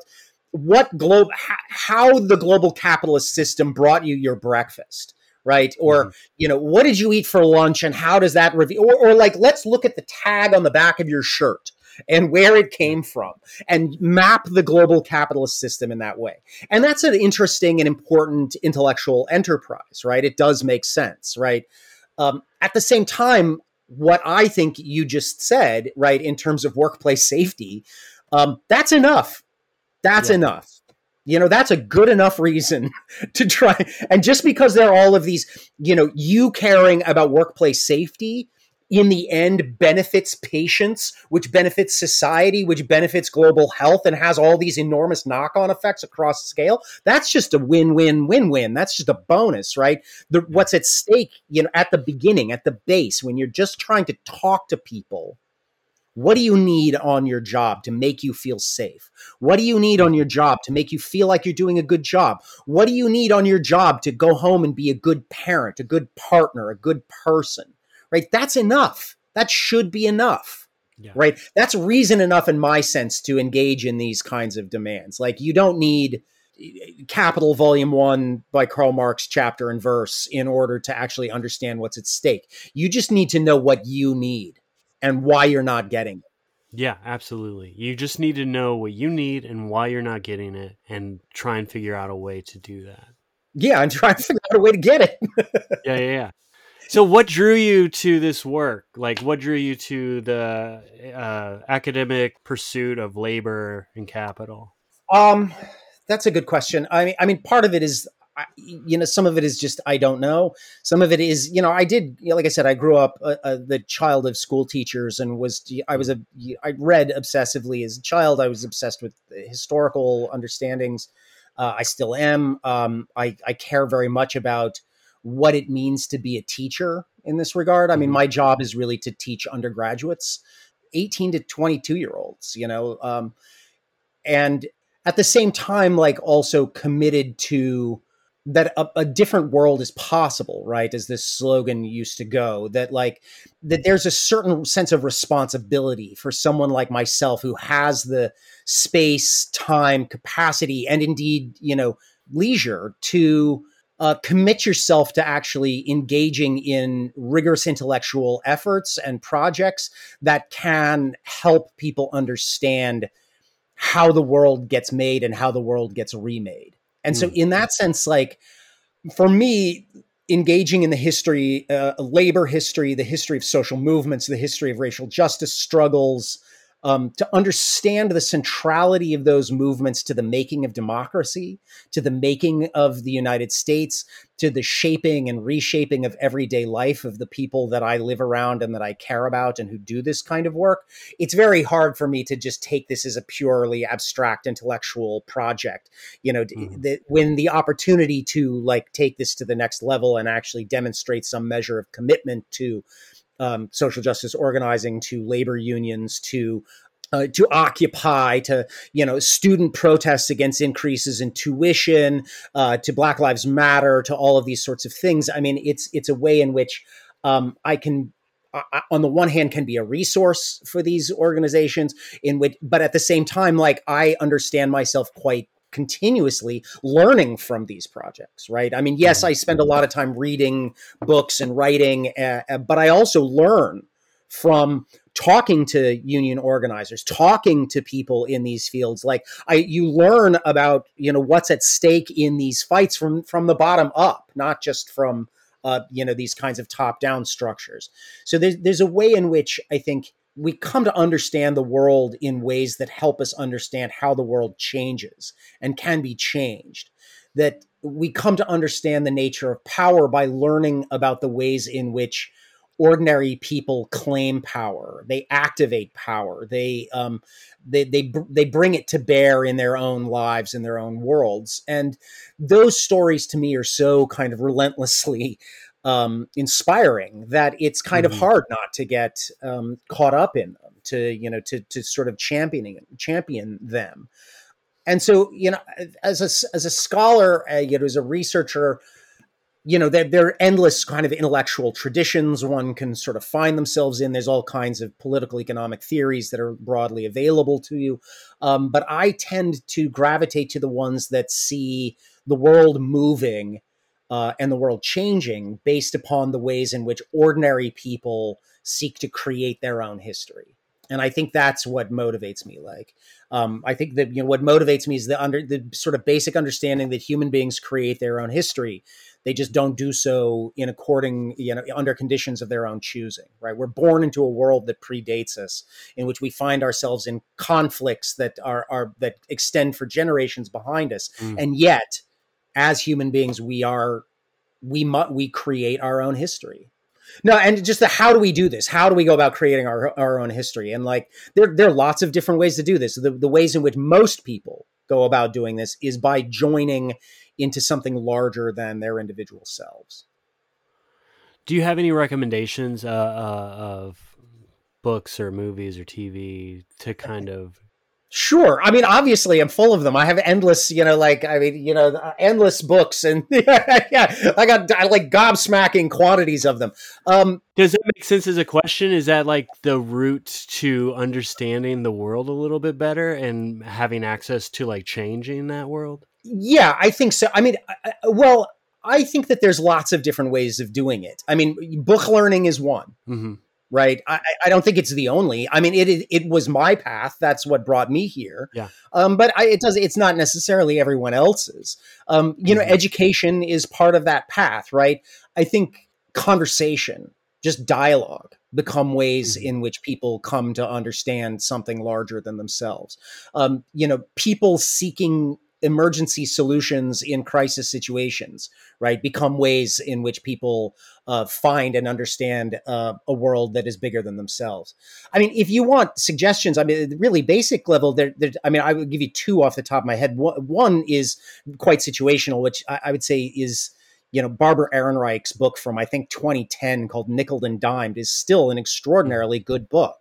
what globe how the global capitalist system brought you your breakfast right or mm-hmm. you know what did you eat for lunch and how does that reveal or, or like let's look at the tag on the back of your shirt and where it came from and map the global capitalist system in that way. And that's an interesting and important intellectual enterprise, right? It does make sense, right? Um, at the same time, what I think you just said, right, in terms of workplace safety, um, that's enough. That's yeah. enough. You know, that's a good enough reason to try. And just because there are all of these, you know, you caring about workplace safety in the end benefits patients, which benefits society, which benefits global health, and has all these enormous knock on effects across scale. That's just a win win win win. That's just a bonus, right? The, what's at stake, you know, at the beginning, at the base, when you're just trying to talk to people. What do you need on your job to make you feel safe? What do you need on your job to make you feel like you're doing a good job? What do you need on your job to go home and be a good parent, a good partner, a good person? Right? That's enough. That should be enough. Yeah. Right. That's reason enough, in my sense, to engage in these kinds of demands. Like, you don't need eh, Capital Volume 1 by Karl Marx, chapter and verse, in order to actually understand what's at stake. You just need to know what you need and why you're not getting it. Yeah, absolutely. You just need to know what you need and why you're not getting it and try and figure out a way to do that. Yeah, and try and figure out a way to get it. yeah, yeah, yeah. So, what drew you to this work? Like, what drew you to the uh, academic pursuit of labor and capital? Um, that's a good question. I mean, I mean, part of it is, you know, some of it is just I don't know. Some of it is, you know, I did, you know, like I said, I grew up uh, uh, the child of school teachers and was I was a I read obsessively as a child. I was obsessed with historical understandings. Uh, I still am. Um, I, I care very much about what it means to be a teacher in this regard. I mean, mm-hmm. my job is really to teach undergraduates, 18 to 22 year olds, you know, um, and at the same time, like also committed to that a, a, different world is possible, right? As this slogan used to go, that like that there's a certain sense of responsibility for someone like myself who has the space, time, capacity, and indeed, you know, leisure to uh, commit yourself to actually engaging in rigorous intellectual efforts and projects that can help people understand how the world gets made and how the world gets remade. And so, hmm. in that sense, like for me, engaging in the history, uh, labor history, the history of social movements, the history of racial justice struggles, um, to understand the centrality of those movements to the making of democracy, to the making of the United States, to the shaping and reshaping of everyday life of the people that I live around and that I care about and who do this kind of work, it's very hard for me to just take this as a purely abstract intellectual project. You know, mm-hmm. the, when the opportunity to like take this to the next level and actually demonstrate some measure of commitment to um, social justice organizing to labor unions to uh, to occupy to you know student protests against increases in tuition uh, to black lives matter to all of these sorts of things. I mean it's it's a way in which um, i can I, on the one hand can be a resource for these organizations in which but at the same time like i understand myself quite continuously learning from these projects right? I mean yes i spend a lot of time reading books and writing uh, but i also learn from talking to union organizers talking to people in these fields. Like i you learn about you know what's at stake in these fights from from the bottom up not just from uh, you know these kinds of top down structures. So there's there's a way in which i think we come to understand the world in ways that help us understand how the world changes and can be changed. That we come to understand the nature of power by learning about the ways in which ordinary people claim power. They activate power. They um, they they they bring it to bear in their own lives in their own worlds. And those stories to me are so kind of relentlessly um, inspiring that it's kind mm-hmm. of hard not to get um, caught up in them to you know to to sort of championing champion them. And so you know as a as a scholar uh, you know as a researcher you know there, there are endless kind of intellectual traditions one can sort of find themselves in. There's all kinds of political economic theories that are broadly available to you. Um, but i tend to gravitate to the ones that see the world moving uh, and the world changing based upon the ways in which ordinary people seek to create their own history and I think that's what motivates me. Like, um, I think that you know what motivates me is the under the sort of basic understanding that human beings create their own history. They just don't do so in according, you know, under conditions of their own choosing. Right? We're born into a world that predates us, in which we find ourselves in conflicts that are are that extend for generations behind us, mm. and yet, as human beings, we are we mu- we create our own history no, and just the how do we do this? How do we go about creating our our own history? And like there there are lots of different ways to do this. The the ways in which most people go about doing this is by joining into something larger than their individual selves. Do you have any recommendations uh, uh, of books or movies or TV to kind of Sure. I mean, obviously, I'm full of them. I have endless, you know, like I mean, you know, uh, endless books, and yeah, I got I like gobsmacking quantities of them. Um, Does that make sense as a question? Is that like the route to understanding the world a little bit better and having access to like changing that world? Yeah, I think so. I mean, I, well, I think that there's lots of different ways of doing it. I mean, book learning is one. Mm-hmm right? I, I don't think it's the only. I mean, it it was my path. That's what brought me here. Yeah. Um, but I, it does. It's not necessarily everyone else's. Um, you mm-hmm. know, education is part of that path, right? I think conversation, just dialogue, become ways mm-hmm. in which people come to understand something larger than themselves. Um, you know, people seeking emergency solutions in crisis situations, right, become ways in which people uh, find and understand uh, a world that is bigger than themselves. I mean, if you want suggestions, I mean, really basic level, there, I mean, I would give you two off the top of my head. One is quite situational, which I, I would say is you know, Barbara Ehrenreich's book from I think 2010 called Nickel and Dimed is still an extraordinarily good book.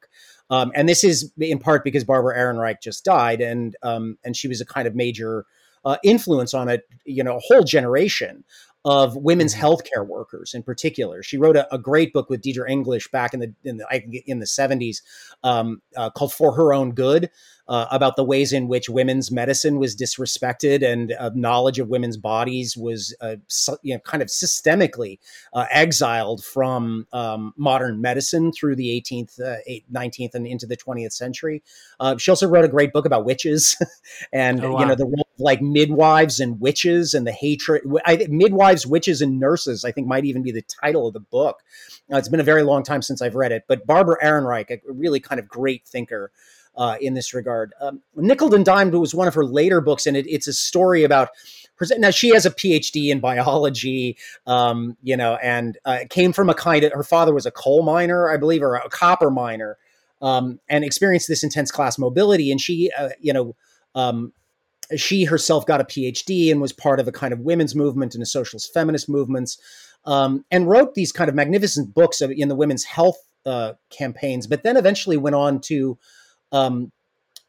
Um, and this is in part because Barbara Ehrenreich just died, and um, and she was a kind of major uh, influence on a you know a whole generation of women's mm-hmm. healthcare workers in particular. She wrote a, a, great book with Deirdre English back in the in the, in the 70s um, uh, called For Her Own Good, uh, about the ways in which women's medicine was disrespected and uh, knowledge of women's bodies was uh, you know, kind of systemically uh, exiled from um, modern medicine through the 18th, 19th, uh, and into the 20th century. Uh, she also wrote a great book about witches and oh, wow. you know the role of like midwives and witches and the hatred. I, midwives, witches, and nurses. I think might even be the title of the book. it's been a very long time since I've read it, but Barbara Ehrenreich, a really kind of great thinker uh, in this regard. Um, Nickel and Dimed was one of her later books, and it, it's a story about now she has a phd in biology um, you know and uh, came from a kind of her father was a coal miner i believe or a copper miner um, and experienced this intense class mobility and she uh, you know um, she herself got a phd and was part of a kind of women's movement and a socialist feminist movements um, and wrote these kind of magnificent books in the women's health uh, campaigns but then eventually went on to um,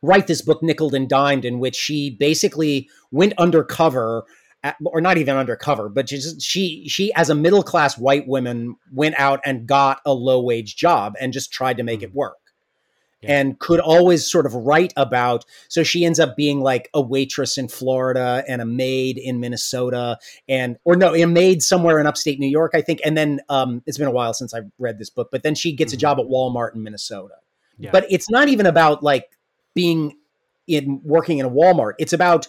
write this book, Nickel and Dimed, in which she basically went undercover. At, or not even undercover, but just, she she as a middle class white woman went out and got a low wage job and just tried to make it hmm. work. yeah. and could always sort of write about. So she ends up being like a waitress in Florida and a maid in Minnesota, and or no, a maid somewhere in upstate New York, I think. And then um, it's been a while since I've read this book, but then she gets mm-hmm. a job at Walmart in Minnesota. Yeah. But it's not even about like being in working in a Walmart. It's about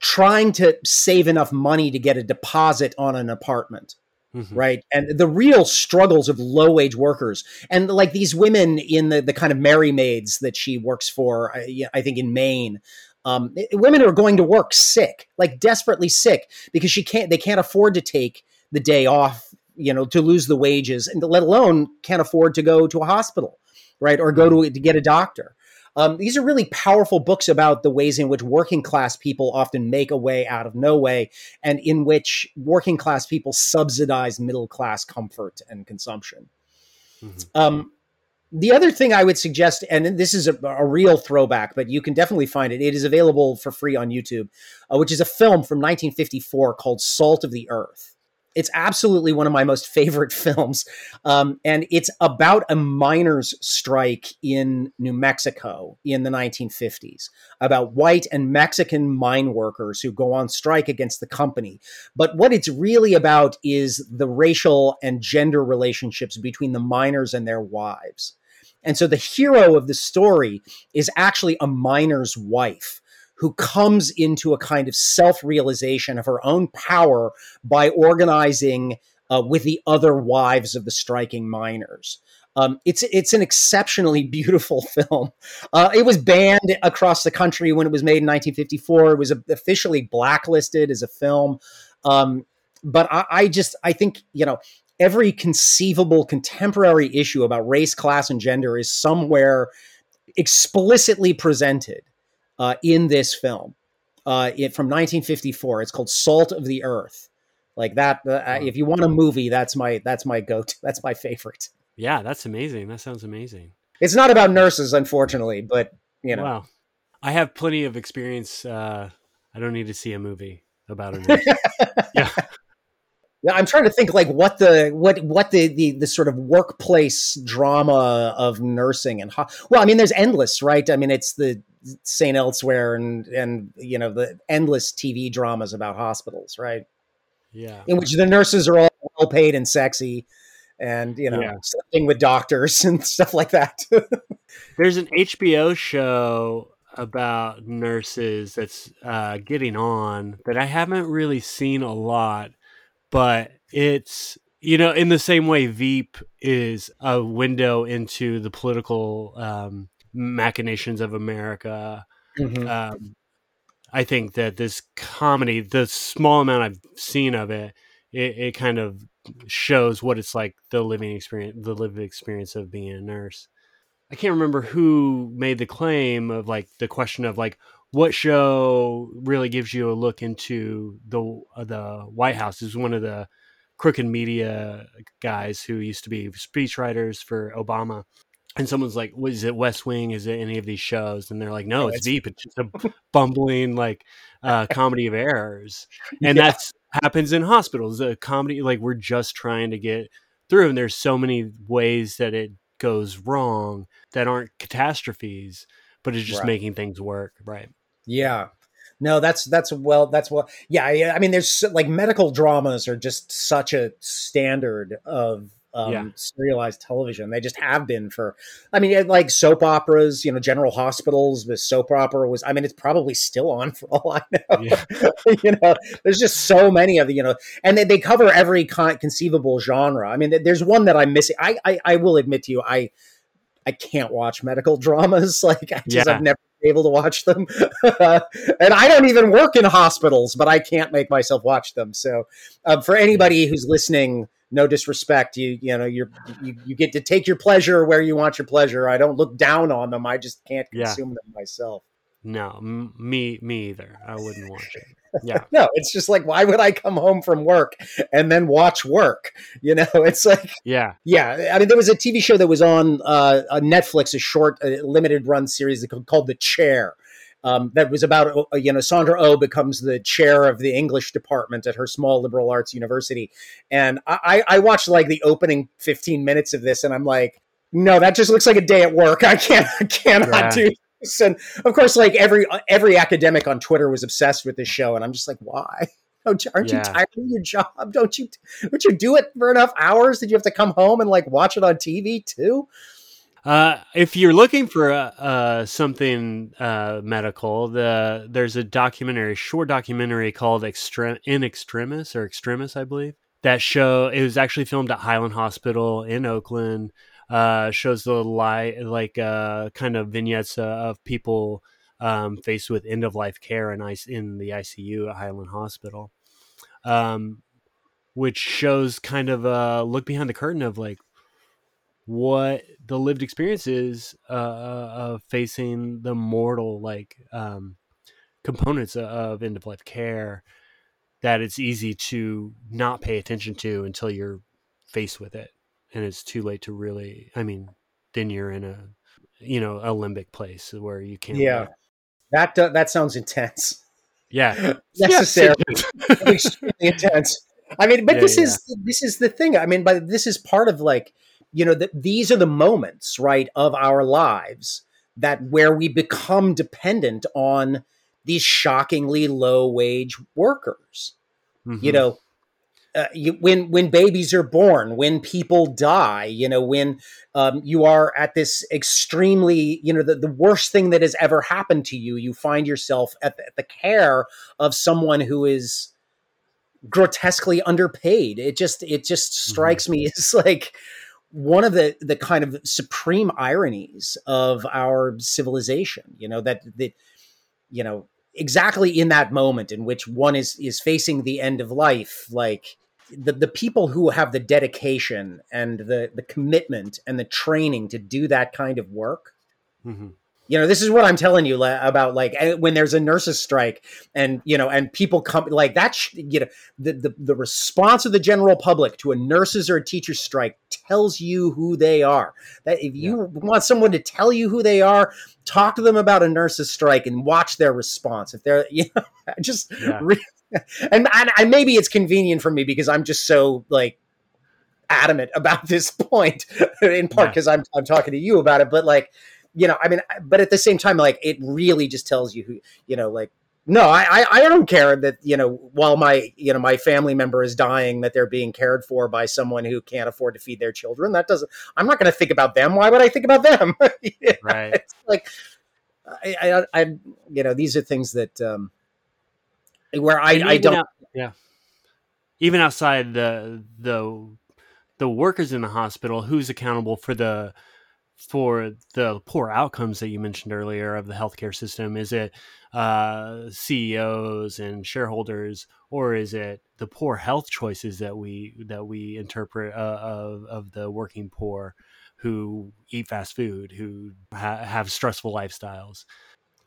trying to save enough money to get a deposit on an apartment. Mm-hmm. Right. And the real struggles of low wage workers and like these women in the, the kind of Merry Maids that she works for, I, I think in Maine, um, women are going to work sick, like desperately sick because she can't, they can't afford to take the day off, you know, to lose the wages and let alone can't afford to go to a hospital. Right. Or go to, to get a doctor. Um, these are really powerful books about the ways in which working class people often make a way out of no way, and in which working class people subsidize middle class comfort and consumption. Mm-hmm. Um, the other thing I would suggest, and this is a, a, real throwback, but you can definitely find it. It is available for free on YouTube, uh, which is a film from 1954 called Salt of the Earth it's absolutely one of my most favorite films. Um, and it's about a miners' strike in New Mexico in the 1950s, about white and Mexican mine workers who go on strike against the company. But what it's really about is the racial and gender relationships between the miners and their wives. And so the hero of the story is actually a miner's wife who comes into a kind of self realization of her own power by organizing uh, with the other wives of the striking miners. Um, it's it's an exceptionally beautiful film. Uh, it was banned across the country when it was made in 1954. It was officially blacklisted as a film. Um, but I, I just I think you know every conceivable contemporary issue about race, class, and gender is somewhere explicitly presented uh, in this film uh, it, from 1954. It's called Salt of the Earth. Like that. Uh, if you want a movie, that's my that's my go to. That's my favorite. Yeah, that's amazing. That sounds amazing. It's not about nurses, unfortunately, but you know. Wow. I have plenty of experience. Uh, I don't need to see a movie about a nurse. yeah. Yeah, I'm trying to think like what the what what the the, the sort of workplace drama of nursing and ho- well, I mean, there's endless, right? I mean, it's the St. Elsewhere and and you know the endless TV dramas about hospitals, right? Yeah, in which the nurses are all well paid and sexy, and you know yeah. sleeping with doctors and stuff like that. There's an HBO show about nurses that's uh, getting on that I haven't really seen a lot, but it's you know in the same way Veep is a window into the political um, machinations of America. Mm-hmm. Um, I think that this comedy, the small amount I've seen of it, it, it, kind of shows what it's like the living experience, the lived experience of being a nurse. I can't remember who made the claim of like the question of like what show really gives you a look into the uh, the White House. Is one of the crooked media guys who used to be speechwriters for Obama and someone's like, "Was it West Wing? Is it any of these shows?" And they're like, "No, it's, Veep. It's just a bumbling like uh, comedy of errors." And yeah. that's happens in hospitals. A comedy like we're just trying to get through, and there's so many ways that it goes wrong that aren't catastrophes, but it's just right. making things work. Right? Yeah. No, that's that's well, that's well, yeah. I mean, there's like medical dramas are just such a standard of um, yeah. serialized television. They just have been for, I mean, like soap operas, you know, General Hospitals, the soap opera was, I mean, it's probably still on for all I know. Yeah. you know, there's just so many of the, you know, and they, they cover every con- conceivable genre. I mean, there's one that I'm missing. I, I, I will admit to you, I, I can't watch medical dramas. Like I just, yeah. I've never been able to watch them. and I don't even work in hospitals, but I can't make myself watch them. So um, for anybody who's listening, no disrespect you you know you're you, you get to take your pleasure where you want your pleasure i don't look down on them i just can't consume yeah. them myself no m- me me either i wouldn't watch it yeah no it's just like why would i come home from work and then watch work you know it's like yeah yeah i mean there was a tv show that was on uh, netflix a short uh, limited run series called the chair um, that was about uh, you know Sandra O oh becomes the chair of the English department at her small liberal arts university, and I, I watched like the opening fifteen minutes of this, and I'm like, no, that just looks like a day at work. I can't, I cannot yeah. do And of course, like every every academic on Twitter was obsessed with this show, and I'm just like, why? Don't you, aren't yeah. you tired of your job? Don't you don't you do it for enough hours? Did you have to come home and like watch it on TV too? Uh, if you're looking for uh, uh, something uh, medical, the there's a documentary, short documentary called Extre- "In Extremis" or "Extremis," I believe. That show it was actually filmed at Highland Hospital in Oakland. Uh, shows the li- like uh, kind of vignettes of people um, faced with end of life care in, in the ICU at Highland Hospital, um, which shows kind of a look behind the curtain of like what the lived experience is uh, uh, of facing the mortal like um, components of end of life care that it's easy to not pay attention to until you're faced with it and it's too late to really i mean then you're in a you know a limbic place where you can't yeah. that uh, that sounds intense. Yeah. Necessarily. Yes, extremely intense. I mean but yeah, this yeah. is this is the thing. I mean but this is part of like you know that these are the moments right of our lives that where we become dependent on these shockingly low wage workers mm-hmm. you know uh, you, when when babies are born, when people die, you know, when um, you are at this extremely, you know, the, the worst thing that has ever happened to you, you find yourself at the, at the care of someone who is grotesquely underpaid. It just it just mm-hmm. strikes mm-hmm. me as like one of the the kind of supreme ironies of our civilization you know that that you know exactly in that moment in which one is is facing the end of life like the the people who have the dedication and the the commitment and the training to do that kind of work mm-hmm you know this is what i'm telling you about like eh, when there's a nurses strike and you know and people come like that you know the, the the response of the general public to a nurses or a teacher strike tells you who they are that if you yeah. want someone to tell you who they are talk to them about a nurses strike and watch their response if they're you know just yeah. and, and and maybe it's convenient for me because i'm just so like adamant about this point in part because yeah. I'm, I'm talking to you about it but like you know, I mean, but at the same time, like it really just tells you who, you know, like no, I, I don't care that you know while my you know my family member is dying that they're being cared for by someone who can't afford to feed their children. That doesn't. I'm not going to think about them. Why would I think about them? yeah, right. It's like I, I, I, you know, these are things that um, where I, I don't. Out, yeah. Even outside the the the workers in the hospital, who's accountable for the for the poor outcomes that you mentioned earlier of the healthcare system? Is it uh, CEOs and shareholders, or is it the poor health choices that we that we interpret uh, of of the working poor who eat fast food, who ha- have stressful lifestyles?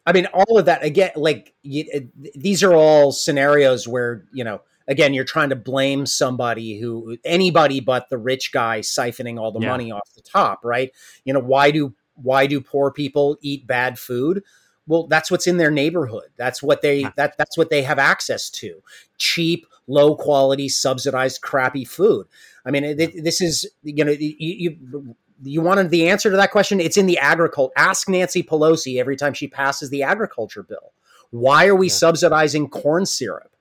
I mean, all of that again. Like you, these are all scenarios where you know again, you're trying to blame somebody who anybody but the rich guy siphoning all the yeah. money off the top, right? You know, why do why do poor people eat bad food? Well, that's what's in their neighborhood. That's what they that that's what they have access to. Cheap, low quality, subsidized, crappy food. I mean, this is you know you, you you wanted the answer to that question. It's in the agriculture. Ask Nancy Pelosi every time she passes the agriculture bill. Why are we yeah. subsidizing corn syrup?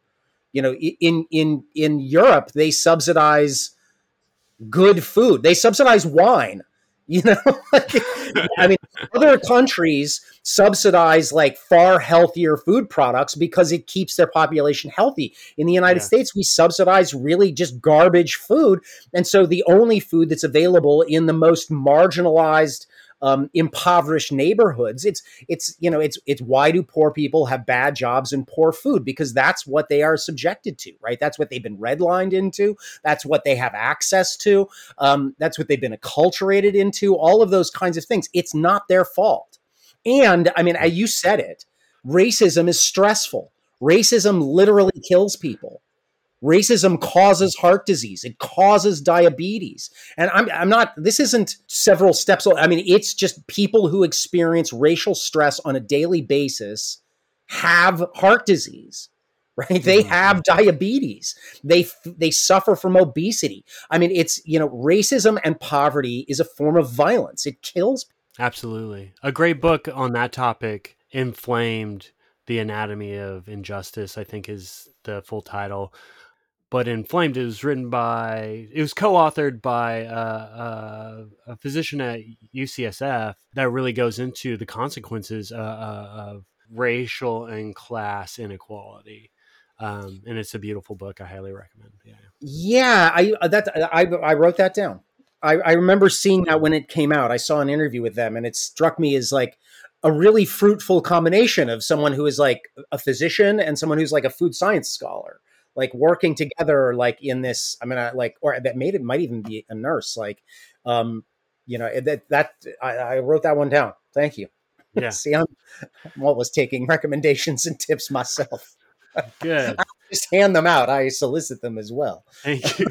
You know in in in Europe they subsidize good food. They subsidize wine you know? I mean other countries subsidize like far healthier food products because it keeps their population healthy. In the united yeah. states we subsidize really just garbage food and so the only food that's available in the most marginalized um, impoverished neighborhoods. It's it's you know it's it's why do poor people have bad jobs and poor food because that's what they are subjected to, right? That's what they've been redlined into. That's what they have access to. Um, that's what they've been acculturated into. All of those kinds of things. It's not their fault. And I mean, you said it. Racism is stressful. Racism literally kills people. Racism causes heart disease. It causes diabetes. And I'm, I'm not, this isn't several steps. I mean, it's just people who experience racial stress on a daily basis have heart disease. right they mm-hmm. have diabetes they they suffer from obesity i mean it's you know racism and poverty is a form of violence it kills absolutely a great book on that topic inflamed the anatomy of injustice i think is the full title but inflamed it was written by it was co-authored by uh, uh, a physician at ucsf that really goes into the consequences uh, uh of racial and class inequality um, and it's a beautiful book. I highly recommend. Yeah, yeah. I uh, that I I wrote that down. I, I remember seeing that when it came out. I saw an interview with them, and it struck me as like a really fruitful combination of someone who is like a physician and someone who's like a food science scholar, like working together, like in this. I mean, I, like or that made it might even be a nurse, like, um, you know, that that I, I wrote that one down. Thank you. Yeah. See, I'm, I'm always taking recommendations and tips myself. Good. I just hand them out. I solicit them as well. Thank you.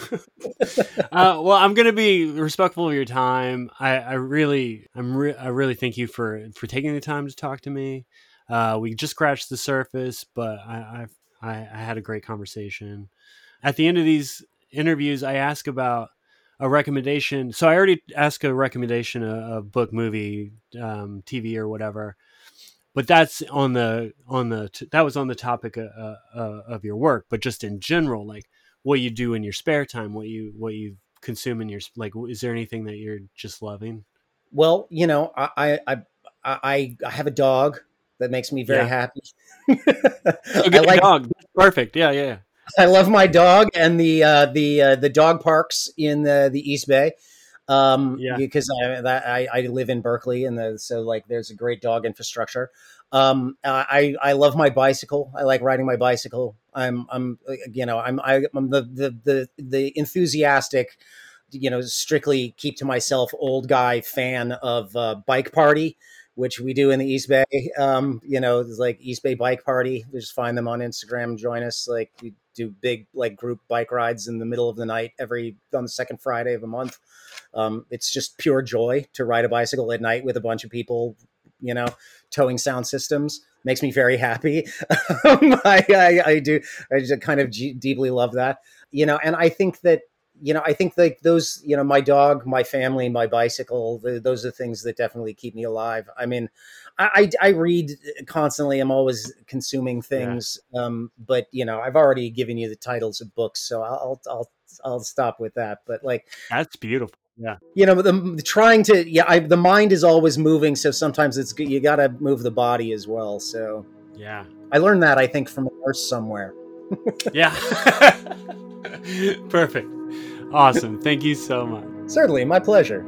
uh, well, I'm going to be respectful of your time. I, I really, I'm, re- I really thank you for for taking the time to talk to me. Uh, we just scratched the surface, but I, I, I had a great conversation. At the end of these interviews, I ask about a recommendation. So I already asked a recommendation, a book, movie, um, TV, or whatever but that's on the on the that was on the topic of, uh, uh, of your work but just in general like what you do in your spare time what you what you consume in your like is there anything that you're just loving well you know i i i, I have a dog that makes me very yeah. happy I like dog perfect yeah yeah i love my dog and the uh the uh, the dog parks in the the east bay um, yeah. because I, that, I, I live in Berkeley, and the, so like there's a great dog infrastructure. Um, I I love my bicycle. I like riding my bicycle. I'm I'm you know I'm I, am i am the, the the the enthusiastic, you know, strictly keep to myself old guy fan of uh, bike party which we do in the East Bay. Um, you know, it's like East Bay Bike Party. We Just find them on Instagram. Join us. Like we do big like group bike rides in the middle of the night every on the second Friday of a month. Um, it's just pure joy to ride a bicycle at night with a bunch of people. You know, towing sound systems makes me very happy. I, I, I, do. I just kind of g- deeply love that. You know, and I think that you know, I think like those, you know, my dog, my family, my bicycle, the, those are things that definitely keep me alive. I mean, I, I, I read constantly. I'm always consuming things. Yeah. Um, but you know, I've already given you the titles of books, so I'll, I'll, I'll stop with that. But like, that's beautiful. Yeah. You know, the, the trying to, yeah, I, the mind is always moving. So sometimes it's, you got to move the body as well. So yeah, I learned that I think from a nurse somewhere. yeah. Perfect. Awesome. Thank you so much. Certainly. My pleasure.